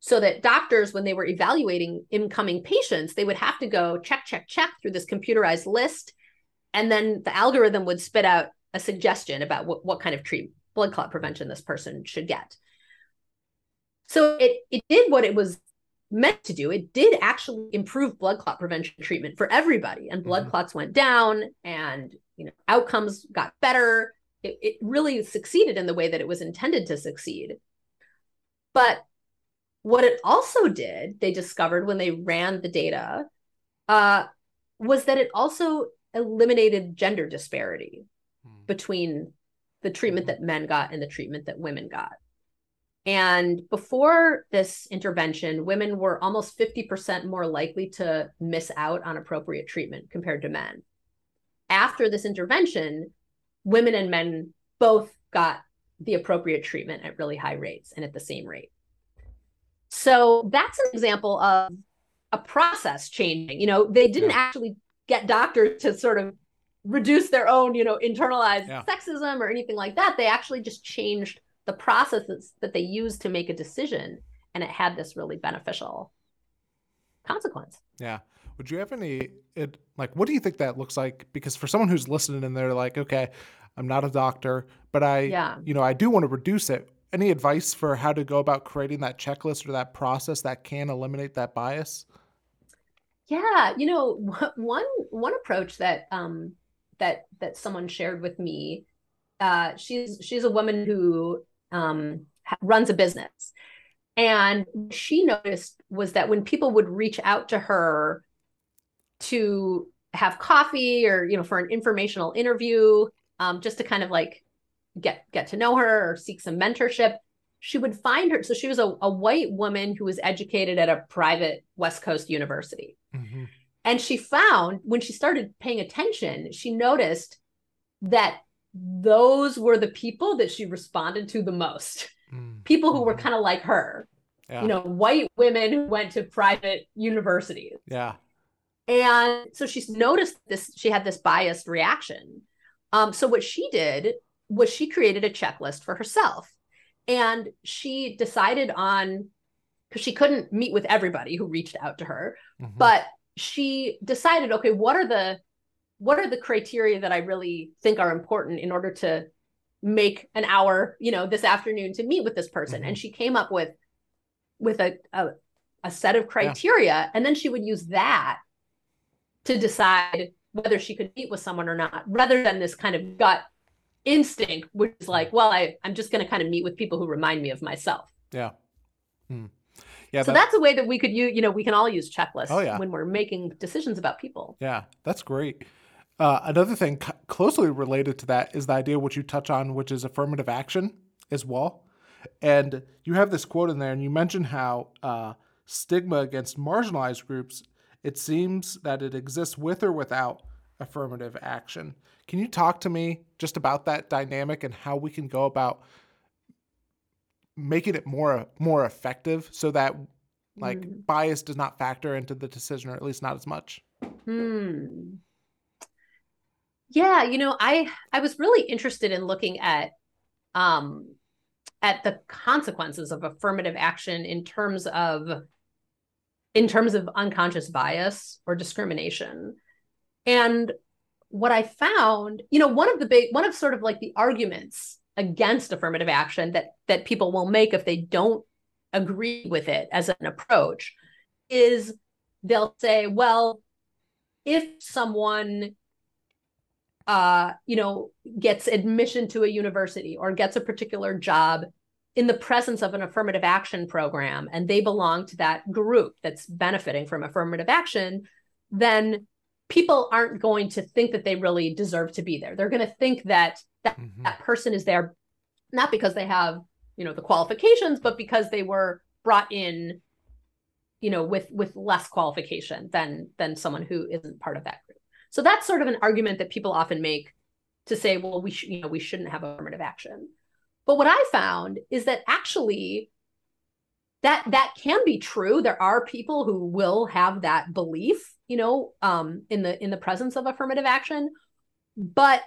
so that doctors when they were evaluating incoming patients, they would have to go check check check through this computerized list and then the algorithm would spit out a suggestion about what, what kind of treat blood clot prevention this person should get so it it did what it was meant to do it did actually improve blood clot prevention treatment for everybody and blood mm-hmm. clots went down and you know outcomes got better it, it really succeeded in the way that it was intended to succeed but what it also did they discovered when they ran the data uh, was that it also eliminated gender disparity hmm. between the treatment mm-hmm. that men got and the treatment that women got. And before this intervention, women were almost 50% more likely to miss out on appropriate treatment compared to men. After this intervention, women and men both got the appropriate treatment at really high rates and at the same rate. So that's an example of a process changing. You know, they didn't yeah. actually get doctors to sort of reduce their own, you know, internalized yeah. sexism or anything like that. They actually just changed the processes that they used to make a decision, and it had this really beneficial consequence. Yeah. Would you have any it like what do you think that looks like? Because for someone who's listening and they're like, okay, I'm not a doctor, but I yeah. you know, I do want to reduce it. Any advice for how to go about creating that checklist or that process that can eliminate that bias? Yeah, you know, one one approach that um that that someone shared with me, uh, she's she's a woman who um runs a business, and she noticed was that when people would reach out to her to have coffee or you know for an informational interview, um, just to kind of like get get to know her or seek some mentorship, she would find her. So she was a, a white woman who was educated at a private West Coast university. Mm-hmm. And she found when she started paying attention, she noticed that those were the people that she responded to the most. Mm-hmm. People who were mm-hmm. kind of like her. Yeah. You know, white women who went to private universities. Yeah. And so she's noticed this, she had this biased reaction. Um, so what she did was she created a checklist for herself and she decided on because she couldn't meet with everybody who reached out to her mm-hmm. but she decided okay what are the what are the criteria that i really think are important in order to make an hour you know this afternoon to meet with this person mm-hmm. and she came up with with a, a, a set of criteria yeah. and then she would use that to decide whether she could meet with someone or not rather than this kind of gut instinct, which is like, well, I, I'm just going to kind of meet with people who remind me of myself. Yeah. Hmm. Yeah. So that, that's a way that we could use, you know, we can all use checklists oh, yeah. when we're making decisions about people. Yeah. That's great. Uh, another thing c- closely related to that is the idea which you touch on, which is affirmative action as well. And you have this quote in there, and you mentioned how uh, stigma against marginalized groups, it seems that it exists with or without affirmative action. Can you talk to me just about that dynamic and how we can go about making it more more effective so that like mm. bias does not factor into the decision or at least not as much? Hmm. Yeah, you know, I I was really interested in looking at um at the consequences of affirmative action in terms of in terms of unconscious bias or discrimination. And what I found, you know, one of the big, one of sort of like the arguments against affirmative action that that people will make if they don't agree with it as an approach is they'll say, well, if someone uh, you know, gets admission to a university or gets a particular job in the presence of an affirmative action program and they belong to that group that's benefiting from affirmative action, then people aren't going to think that they really deserve to be there. They're going to think that that, mm-hmm. that person is there not because they have, you know, the qualifications, but because they were brought in, you know, with with less qualification than than someone who isn't part of that group. So that's sort of an argument that people often make to say, well, we you know, we shouldn't have affirmative action. But what I found is that actually that that can be true. There are people who will have that belief, you know, um, in the in the presence of affirmative action. But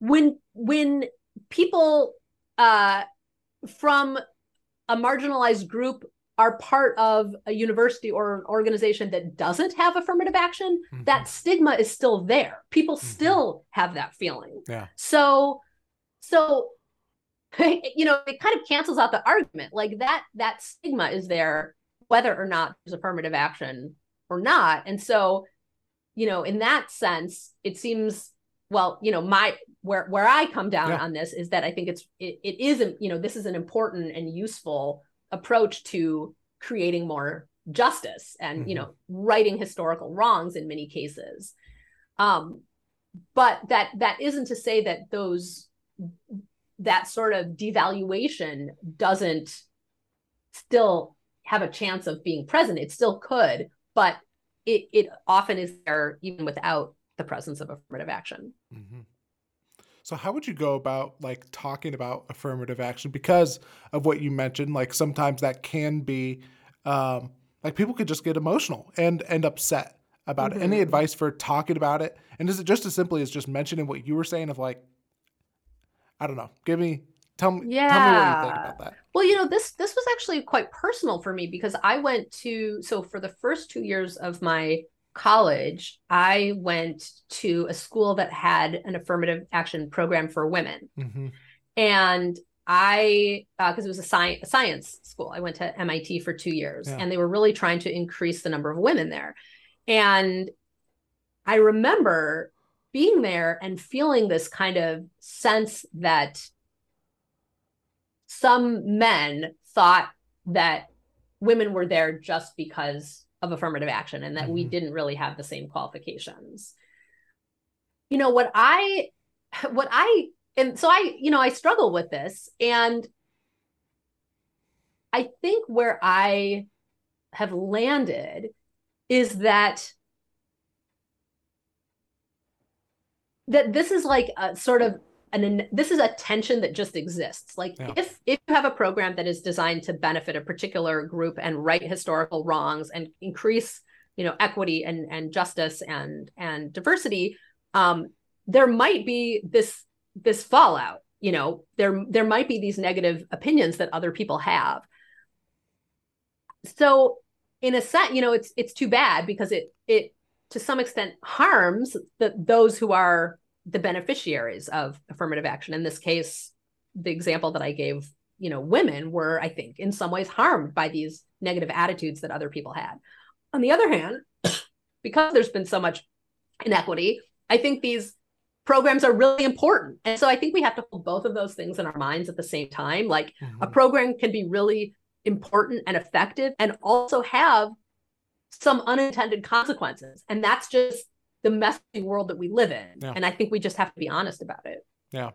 when when people uh, from a marginalized group are part of a university or an organization that doesn't have affirmative action, mm-hmm. that stigma is still there. People mm-hmm. still have that feeling. Yeah. So, so you know, it kind of cancels out the argument. Like that that stigma is there whether or not there's affirmative action or not. And so, you know, in that sense, it seems well, you know, my where where I come down yeah. on this is that I think it's it, it isn't, you know, this is an important and useful approach to creating more justice and, mm-hmm. you know, righting historical wrongs in many cases. Um, but that that isn't to say that those that sort of devaluation doesn't still have a chance of being present. It still could, but it, it often is there even without the presence of affirmative action. Mm-hmm. So how would you go about like talking about affirmative action because of what you mentioned? Like sometimes that can be um, like people could just get emotional and and upset about mm-hmm. it. Any mm-hmm. advice for talking about it? And is it just as simply as just mentioning what you were saying of like I don't know. Give me tell me yeah. tell me what you think about that. Well, you know, this this was actually quite personal for me because I went to so for the first 2 years of my college, I went to a school that had an affirmative action program for women. Mm-hmm. And I, because uh, it was a, sci- a, science school, I went to MIT for two years yeah. and they were really trying to increase the number of women there. And I remember being there and feeling this kind of sense that some men thought that women were there just because of affirmative action and that mm-hmm. we didn't really have the same qualifications you know what i what i and so i you know i struggle with this and i think where i have landed is that that this is like a sort of an this is a tension that just exists like yeah. if if you have a program that is designed to benefit a particular group and right historical wrongs and increase you know equity and and justice and and diversity um there might be this this fallout you know there there might be these negative opinions that other people have so in a sense you know it's it's too bad because it it to some extent harms the, those who are the beneficiaries of affirmative action. In this case, the example that I gave, you know, women were, I think, in some ways harmed by these negative attitudes that other people had. On the other hand, because there's been so much inequity, I think these programs are really important. And so I think we have to hold both of those things in our minds at the same time. Like mm-hmm. a program can be really important and effective and also have some unintended consequences. And that's just the messy world that we live in. Yeah. And I think we just have to be honest about it. Yeah.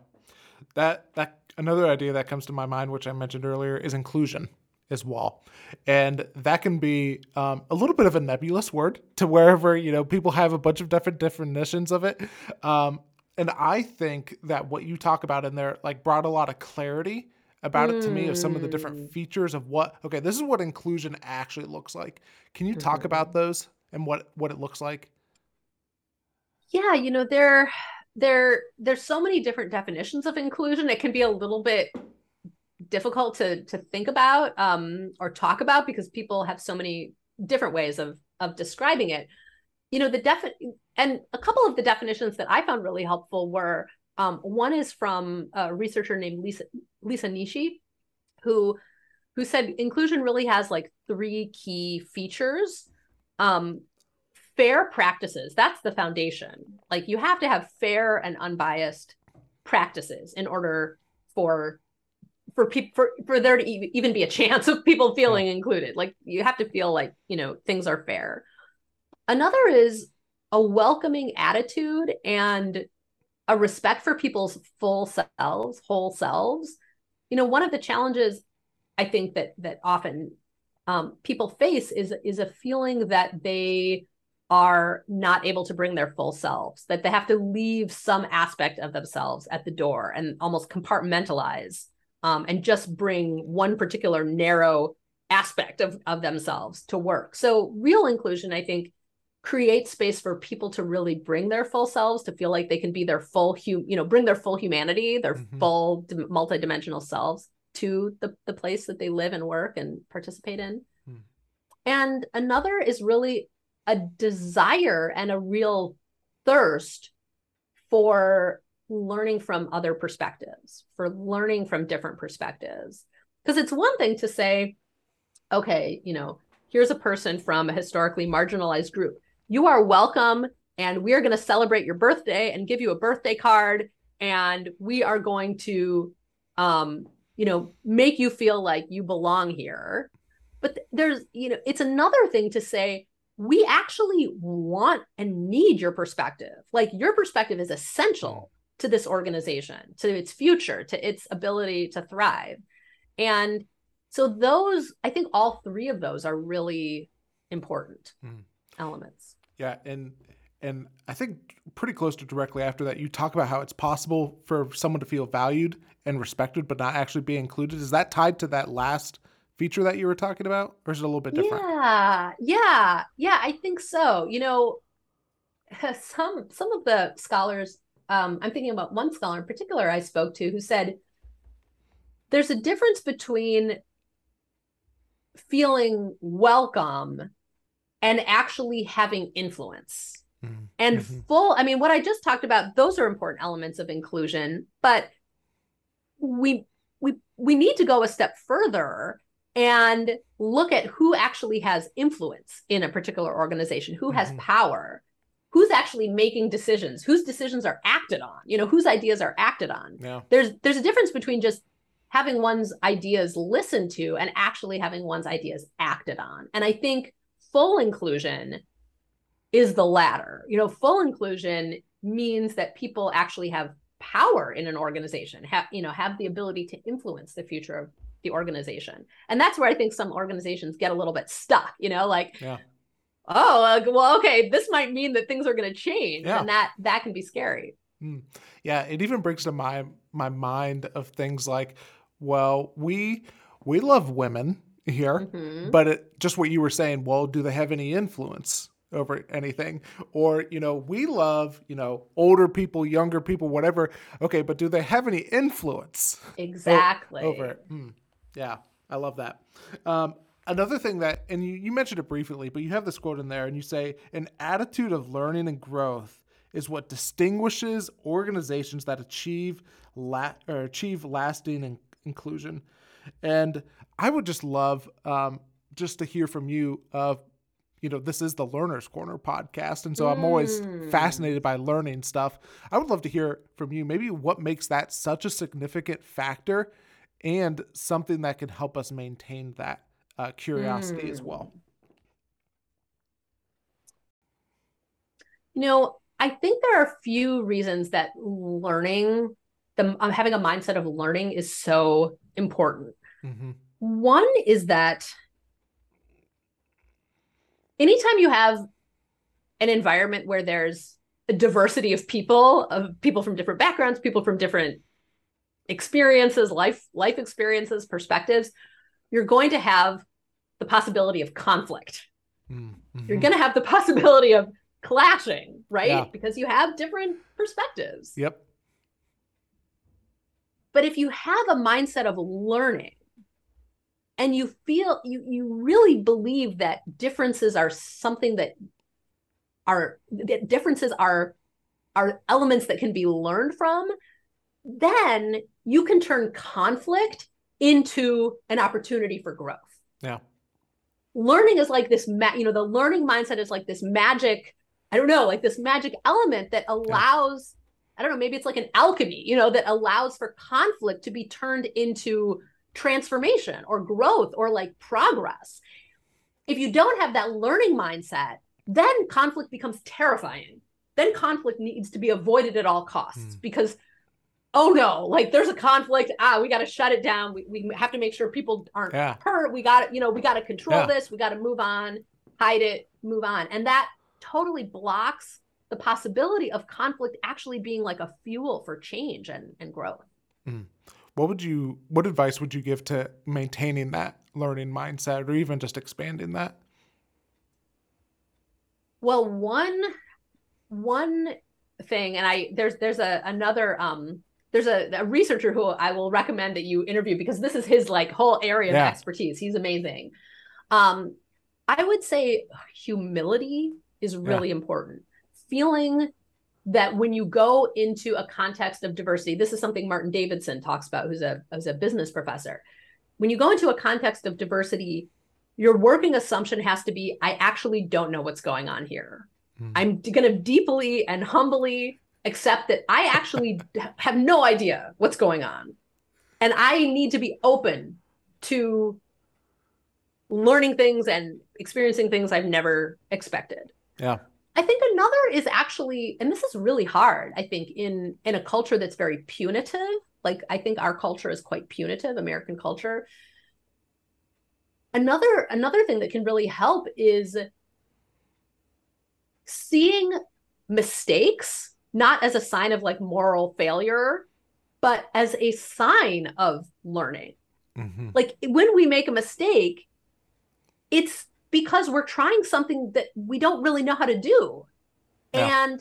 That that another idea that comes to my mind, which I mentioned earlier, is inclusion as well. And that can be um, a little bit of a nebulous word to wherever, you know, people have a bunch of different definitions of it. Um, and I think that what you talk about in there like brought a lot of clarity about mm. it to me of some of the different mm. features of what okay this is what inclusion actually looks like can you mm-hmm. talk about those and what what it looks like yeah you know there there there's so many different definitions of inclusion. It can be a little bit difficult to to think about um, or talk about because people have so many different ways of of describing it. You know the defi- and a couple of the definitions that i found really helpful were um, one is from a researcher named lisa lisa nishii who who said inclusion really has like three key features. Um, fair practices. That's the foundation. Like you have to have fair and unbiased practices in order for for people for, for there to even be a chance of people feeling included. Like you have to feel like you know things are fair. Another is a welcoming attitude and a respect for people's full selves, whole selves. You know, one of the challenges I think that that often um, people face is is a feeling that they are not able to bring their full selves, that they have to leave some aspect of themselves at the door and almost compartmentalize um, and just bring one particular narrow aspect of, of themselves to work. So, real inclusion, I think, creates space for people to really bring their full selves to feel like they can be their full hum you know bring their full humanity their mm-hmm. full multidimensional selves to the, the place that they live and work and participate in mm. and another is really a desire and a real thirst for learning from other perspectives for learning from different perspectives. Because it's one thing to say okay you know here's a person from a historically marginalized group. You are welcome and we are going to celebrate your birthday and give you a birthday card and we are going to um you know make you feel like you belong here. But there's you know it's another thing to say we actually want and need your perspective like your perspective is essential to this organization to its future to its ability to thrive and so those i think all three of those are really important mm. elements yeah, and and I think pretty close to directly after that, you talk about how it's possible for someone to feel valued and respected, but not actually be included. Is that tied to that last feature that you were talking about, or is it a little bit different? Yeah, yeah, yeah. I think so. You know, some some of the scholars, um, I'm thinking about one scholar in particular I spoke to who said there's a difference between feeling welcome and actually having influence. Mm-hmm. And mm-hmm. full, I mean, what I just talked about, those are important elements of inclusion, but we we we need to go a step further and look at who actually has influence in a particular organization, who has mm-hmm. power, who's actually making decisions, whose decisions are acted on, you know, whose ideas are acted on. Yeah. There's there's a difference between just having one's ideas listened to and actually having one's ideas acted on. And I think full inclusion is the latter. You know, full inclusion means that people actually have power in an organization, have you know, have the ability to influence the future of the organization. And that's where I think some organizations get a little bit stuck, you know, like yeah. oh, uh, well okay, this might mean that things are going to change yeah. and that that can be scary. Mm. Yeah, it even brings to my my mind of things like well, we we love women here, mm-hmm. but it, just what you were saying. Well, do they have any influence over anything? Or you know, we love you know older people, younger people, whatever. Okay, but do they have any influence? Exactly o- over it. Mm, yeah, I love that. Um, another thing that, and you, you mentioned it briefly, but you have this quote in there, and you say, "An attitude of learning and growth." Is what distinguishes organizations that achieve la- or achieve lasting in- inclusion. And I would just love um, just to hear from you of, you know, this is the Learner's Corner podcast. And so. I'm always mm. fascinated by learning stuff. I would love to hear from you maybe what makes that such a significant factor and something that can help us maintain that uh, curiosity mm. as well. You know, I think there are a few reasons that learning, the um, having a mindset of learning is so important. Mm-hmm. One is that anytime you have an environment where there's a diversity of people, of people from different backgrounds, people from different experiences, life life experiences, perspectives, you're going to have the possibility of conflict. Mm-hmm. You're going to have the possibility of clashing, right? Yeah. Because you have different perspectives. Yep. But if you have a mindset of learning, and you feel you you really believe that differences are something that are that differences are are elements that can be learned from then you can turn conflict into an opportunity for growth yeah learning is like this ma- you know the learning mindset is like this magic i don't know like this magic element that allows yeah. i don't know maybe it's like an alchemy you know that allows for conflict to be turned into transformation or growth or like progress. If you don't have that learning mindset, then conflict becomes terrifying. Then conflict needs to be avoided at all costs mm. because oh no, like there's a conflict. Ah, we got to shut it down. We, we have to make sure people aren't yeah. hurt. We got to, you know, we got to control yeah. this. We got to move on, hide it, move on. And that totally blocks the possibility of conflict actually being like a fuel for change and, and growth. Mm. What would you, what advice would you give to maintaining that learning mindset or even just expanding that? Well, one, one thing, and I, there's, there's a, another, um, there's a, a, researcher who I will recommend that you interview because this is his like whole area yeah. of expertise. He's amazing. Um, I would say humility is really yeah. important. Feeling that when you go into a context of diversity, this is something Martin Davidson talks about, who's a, who's a business professor. When you go into a context of diversity, your working assumption has to be I actually don't know what's going on here. Mm. I'm going to deeply and humbly accept that I actually have no idea what's going on. And I need to be open to learning things and experiencing things I've never expected. Yeah. I think another is actually, and this is really hard, I think, in in a culture that's very punitive. Like I think our culture is quite punitive, American culture. Another another thing that can really help is seeing mistakes not as a sign of like moral failure, but as a sign of learning. Mm-hmm. Like when we make a mistake, it's because we're trying something that we don't really know how to do. Yeah. And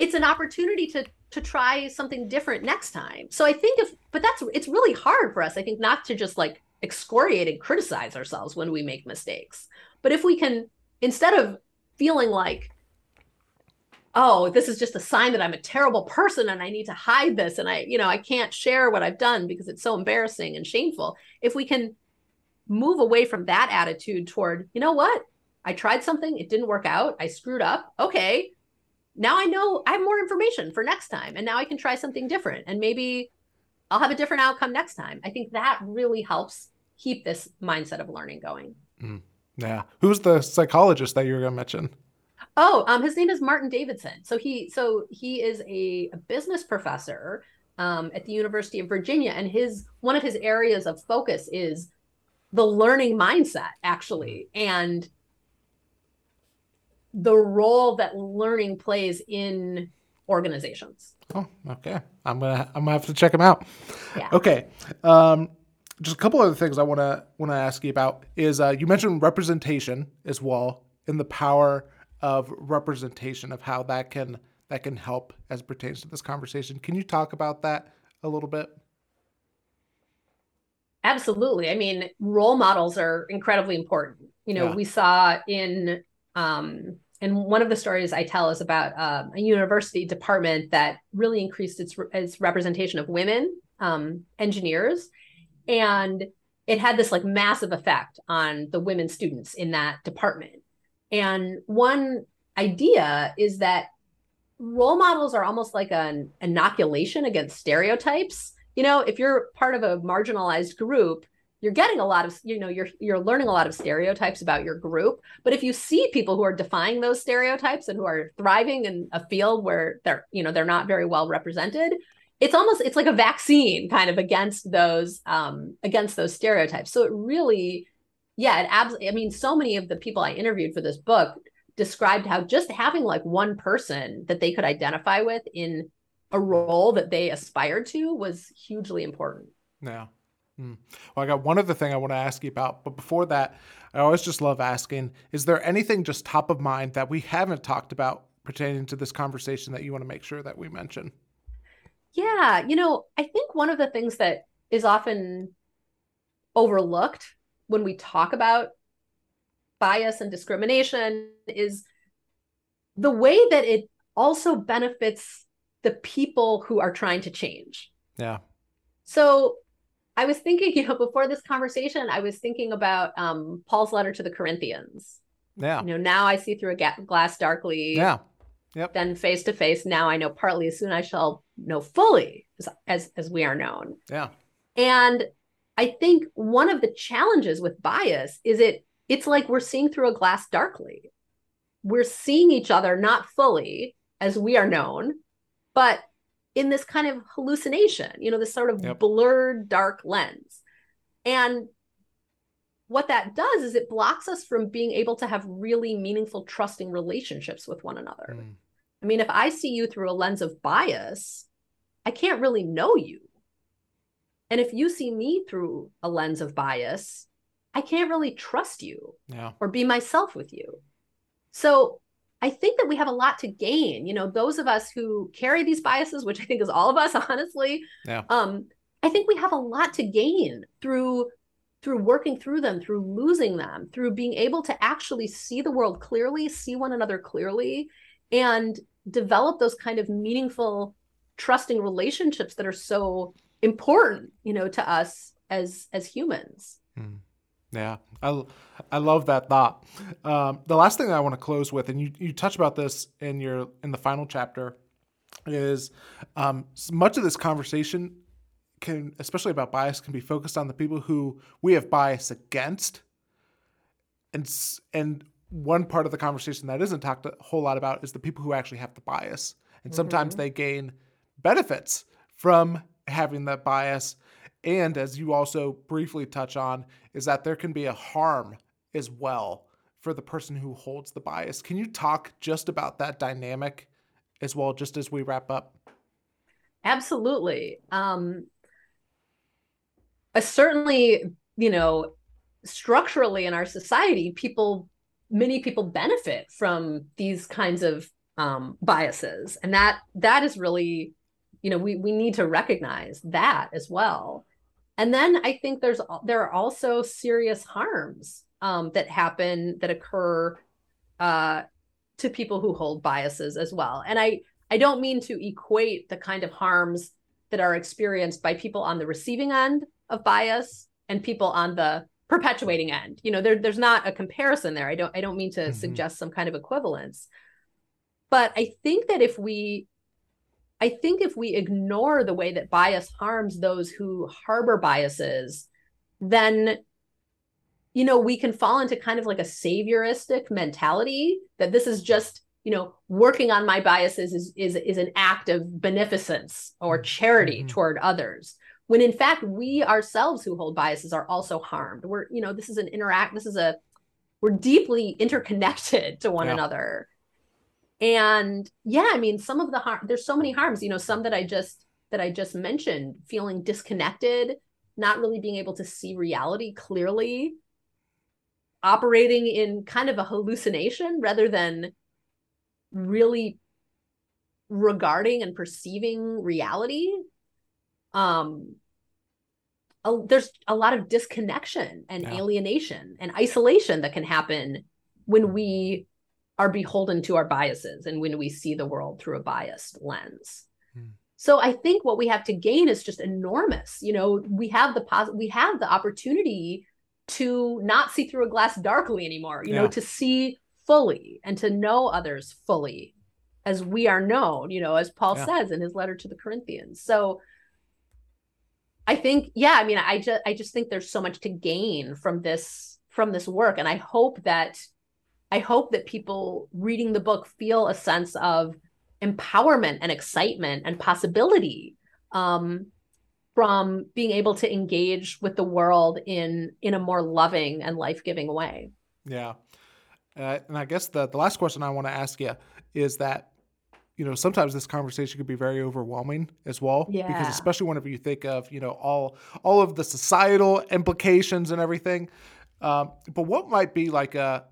it's an opportunity to to try something different next time. So I think if but that's it's really hard for us I think not to just like excoriate and criticize ourselves when we make mistakes. But if we can instead of feeling like oh this is just a sign that i'm a terrible person and i need to hide this and i you know i can't share what i've done because it's so embarrassing and shameful. If we can move away from that attitude toward you know what? I tried something it didn't work out i screwed up okay. Now i know i have more information for next time and now i can try something different and maybe i'll have a different outcome next time. I think that really helps keep this mindset of learning going. Mm, yeah. Who's the psychologist that you were going to mention Oh, um, his name is Martin Davidson. So he so he is a, a business professor um, at the University of Virginia, and his one of his areas of focus is the learning mindset, actually, and the role that learning plays in organizations. Oh, okay. I'm gonna I'm gonna have to check him out. Yeah. Okay. Um, just a couple other things I want to want to ask you about is uh, you mentioned representation as well in the power of representation of how that can that can help as pertains to this conversation. Can you talk about that a little bit? Absolutely. I mean, role models are incredibly important. You know, yeah. we saw in um, and one of the stories I tell is about um, a university department that really increased its its representation of women um, engineers, and it had this like massive effect on the women students in that department. And one idea is that role models are almost like an inoculation against stereotypes. You know, if you're part of a marginalized group, you're getting a lot of you know you're you're learning a lot of stereotypes about your group but if you see people who are defying those stereotypes and who are thriving in a field where they're you know they're not very well represented it's almost it's like a vaccine kind of against those um against those stereotypes so it really yeah, it absolutely. I mean, so many of the people I interviewed for this book described how just having like one person that they could identify with in a role that they aspired to was hugely important. Yeah. Hmm. Well, I got one other thing I want to ask you about, but before that, I always just love asking: Is there anything just top of mind that we haven't talked about pertaining to this conversation that you want to make sure that we mention? Yeah, you know, I think one of the things that is often overlooked when we talk about bias and discrimination is the way that it also benefits the people who are trying to change. Yeah. So I was thinking, you know, before this conversation, I was thinking about um, Paul's letter to the Corinthians. Yeah. You know, now I see through a glass darkly. Yeah. Yep. Then face to face. Now I know partly. As soon I shall know fully, as, as as we are known. Yeah. And I think one of the challenges with bias is it it's like we're seeing through a glass darkly. we're seeing each other not fully as we are known, but in this kind of hallucination, you know, this sort of yep. blurred dark lens. And what that does is it blocks us from being able to have really meaningful, trusting relationships with one another. Mm. I mean, if I see you through a lens of bias, I can't really know you. And if you see me through a lens of bias, I can't really trust you yeah. or be myself with you. So I think that we have a lot to gain. You know, those of us who carry these biases, which I think is all of us, honestly. Yeah. Um, I think we have a lot to gain through through working through them, through losing them, through being able to actually see the world clearly, see one another clearly, and develop those kind of meaningful, trusting relationships that are so important, you know, to us as as humans. Hmm. Yeah, I, I love that thought. Um, the last thing I want to close with, and you, you touch about this in your in the final chapter, is um, much of this conversation can, especially about bias, can be focused on the people who we have bias against, and and one part of the conversation that isn't talked a whole lot about is the people who actually have the bias, and sometimes mm-hmm. they gain benefits from having that bias and as you also briefly touch on, is that there can be a harm as well for the person who holds the bias. Can you talk just about that dynamic as well, just as we wrap up? Absolutely. Um, uh, certainly, you know, structurally in our society, people, many people benefit from these kinds of um, biases, and that that is really, you know, we we need to recognize that as well. And then I think there's there are also serious harms um, that happen that occur uh, to people who hold biases as well. And I I don't mean to equate the kind of harms that are experienced by people on the receiving end of bias and people on the perpetuating end. You know, there, there's not a comparison there. I don't I don't mean to mm-hmm. suggest some kind of equivalence. But I think that if we I think if we ignore the way that bias harms those who harbor biases, then you know, we can fall into kind of like a savioristic mentality that this is just, you know, working on my biases is is is an act of beneficence or charity mm-hmm. toward others. When in fact we ourselves who hold biases are also harmed. We're, you know, this is an interact this is a we're deeply interconnected to one yeah. another and yeah i mean some of the harm there's so many harms you know some that i just that i just mentioned feeling disconnected not really being able to see reality clearly operating in kind of a hallucination rather than really regarding and perceiving reality um a, there's a lot of disconnection and yeah. alienation and isolation that can happen when we are beholden to our biases and when we see the world through a biased lens. Hmm. So I think what we have to gain is just enormous. You know, we have the pos- we have the opportunity to not see through a glass darkly anymore, you yeah. know, to see fully and to know others fully as we are known, you know, as Paul yeah. says in his letter to the Corinthians. So I think, yeah, I mean, I just I just think there's so much to gain from this from this work. And I hope that I hope that people reading the book feel a sense of empowerment and excitement and possibility um, from being able to engage with the world in in a more loving and life-giving way. Yeah. Uh, and I guess the, the last question I want to ask you is that, you know, sometimes this conversation could be very overwhelming as well. Yeah. Because especially whenever you think of, you know, all all of the societal implications and everything. Um, but what might be like a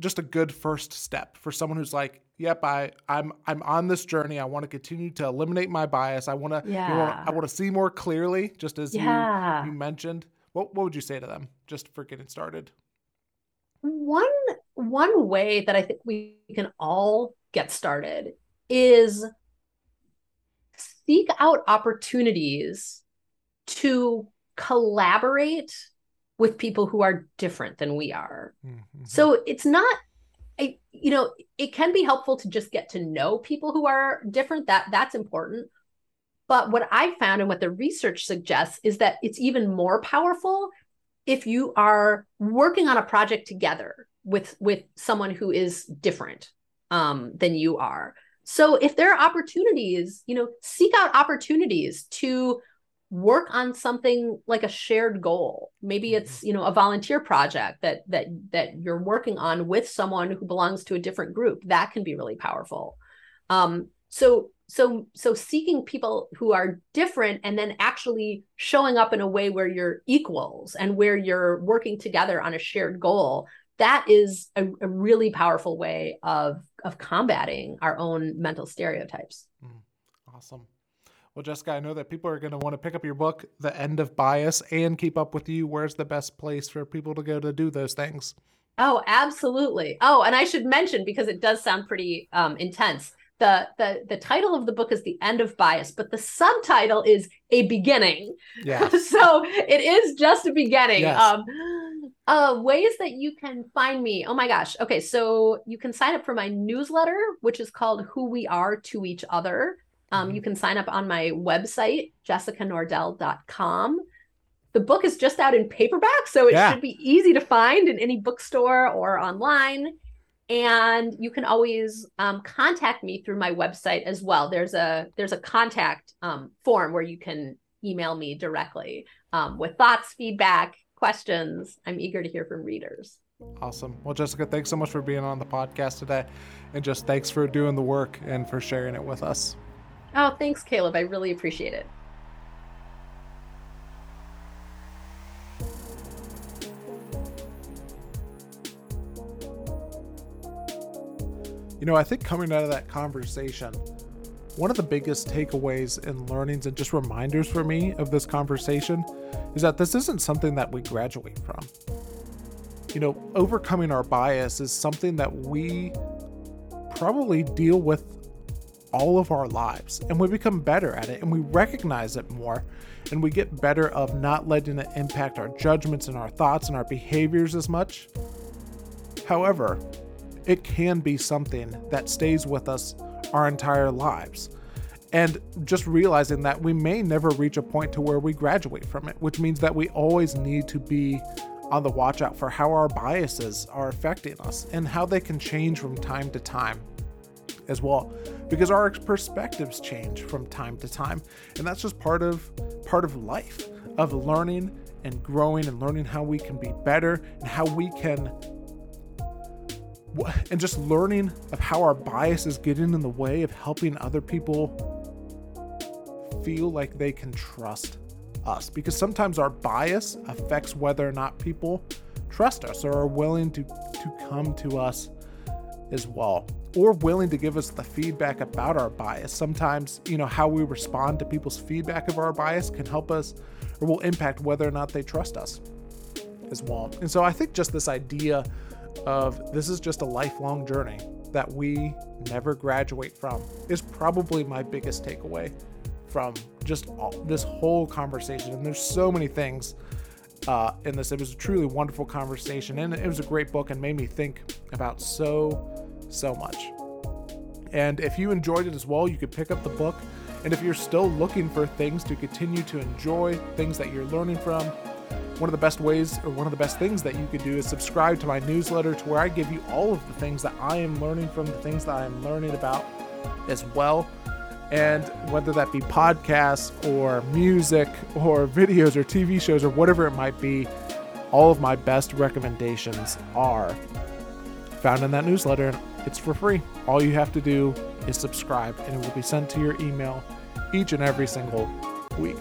just a good first step for someone who's like, yep, I I'm I'm on this journey. I want to continue to eliminate my bias. I want to yeah. you know, I want to see more clearly, just as yeah. you you mentioned. What what would you say to them just for getting started? One one way that I think we can all get started is seek out opportunities to collaborate with people who are different than we are. Mm-hmm. So it's not I, you know, it can be helpful to just get to know people who are different. That that's important. But what I found and what the research suggests is that it's even more powerful if you are working on a project together with with someone who is different um, than you are. So if there are opportunities, you know, seek out opportunities to work on something like a shared goal. Maybe mm-hmm. it's you know a volunteer project that that that you're working on with someone who belongs to a different group. That can be really powerful. Um so so so seeking people who are different and then actually showing up in a way where you're equals and where you're working together on a shared goal that is a, a really powerful way of of combating our own mental stereotypes. Mm, awesome well, Jessica, I know that people are going to want to pick up your book, The End of Bias, and keep up with you. Where's the best place for people to go to do those things? Oh, absolutely. Oh, and I should mention because it does sound pretty um, intense. The, the the title of the book is The End of Bias, but the subtitle is A Beginning. Yeah. so it is just a beginning. Yes. Um, uh, ways that you can find me. Oh my gosh. Okay, so you can sign up for my newsletter, which is called Who We Are to Each Other. Um, you can sign up on my website, jessicanordell.com. The book is just out in paperback, so it yeah. should be easy to find in any bookstore or online. And you can always um, contact me through my website as well. There's a there's a contact um, form where you can email me directly um, with thoughts, feedback, questions. I'm eager to hear from readers. Awesome. Well, Jessica, thanks so much for being on the podcast today. And just thanks for doing the work and for sharing it with us. Oh, thanks, Caleb. I really appreciate it. You know, I think coming out of that conversation, one of the biggest takeaways and learnings and just reminders for me of this conversation is that this isn't something that we graduate from. You know, overcoming our bias is something that we probably deal with all of our lives and we become better at it and we recognize it more and we get better of not letting it impact our judgments and our thoughts and our behaviors as much. However, it can be something that stays with us our entire lives. And just realizing that we may never reach a point to where we graduate from it, which means that we always need to be on the watch out for how our biases are affecting us and how they can change from time to time as well because our perspectives change from time to time and that's just part of part of life of learning and growing and learning how we can be better and how we can and just learning of how our biases get in the way of helping other people feel like they can trust us because sometimes our bias affects whether or not people trust us or are willing to to come to us as well or willing to give us the feedback about our bias. Sometimes, you know, how we respond to people's feedback of our bias can help us or will impact whether or not they trust us as well. And so I think just this idea of this is just a lifelong journey that we never graduate from is probably my biggest takeaway from just all, this whole conversation. And there's so many things uh, in this. It was a truly wonderful conversation, and it was a great book and made me think about so so much. And if you enjoyed it as well, you could pick up the book. And if you're still looking for things to continue to enjoy, things that you're learning from, one of the best ways or one of the best things that you could do is subscribe to my newsletter to where I give you all of the things that I am learning from, the things that I am learning about as well. And whether that be podcasts or music or videos or TV shows or whatever it might be, all of my best recommendations are found in that newsletter. It's for free. All you have to do is subscribe, and it will be sent to your email each and every single week.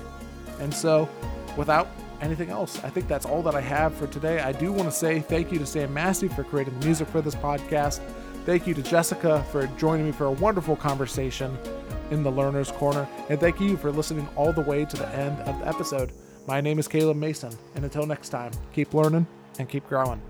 And so, without anything else, I think that's all that I have for today. I do want to say thank you to Sam Massey for creating the music for this podcast. Thank you to Jessica for joining me for a wonderful conversation in the Learner's Corner. And thank you for listening all the way to the end of the episode. My name is Caleb Mason, and until next time, keep learning and keep growing.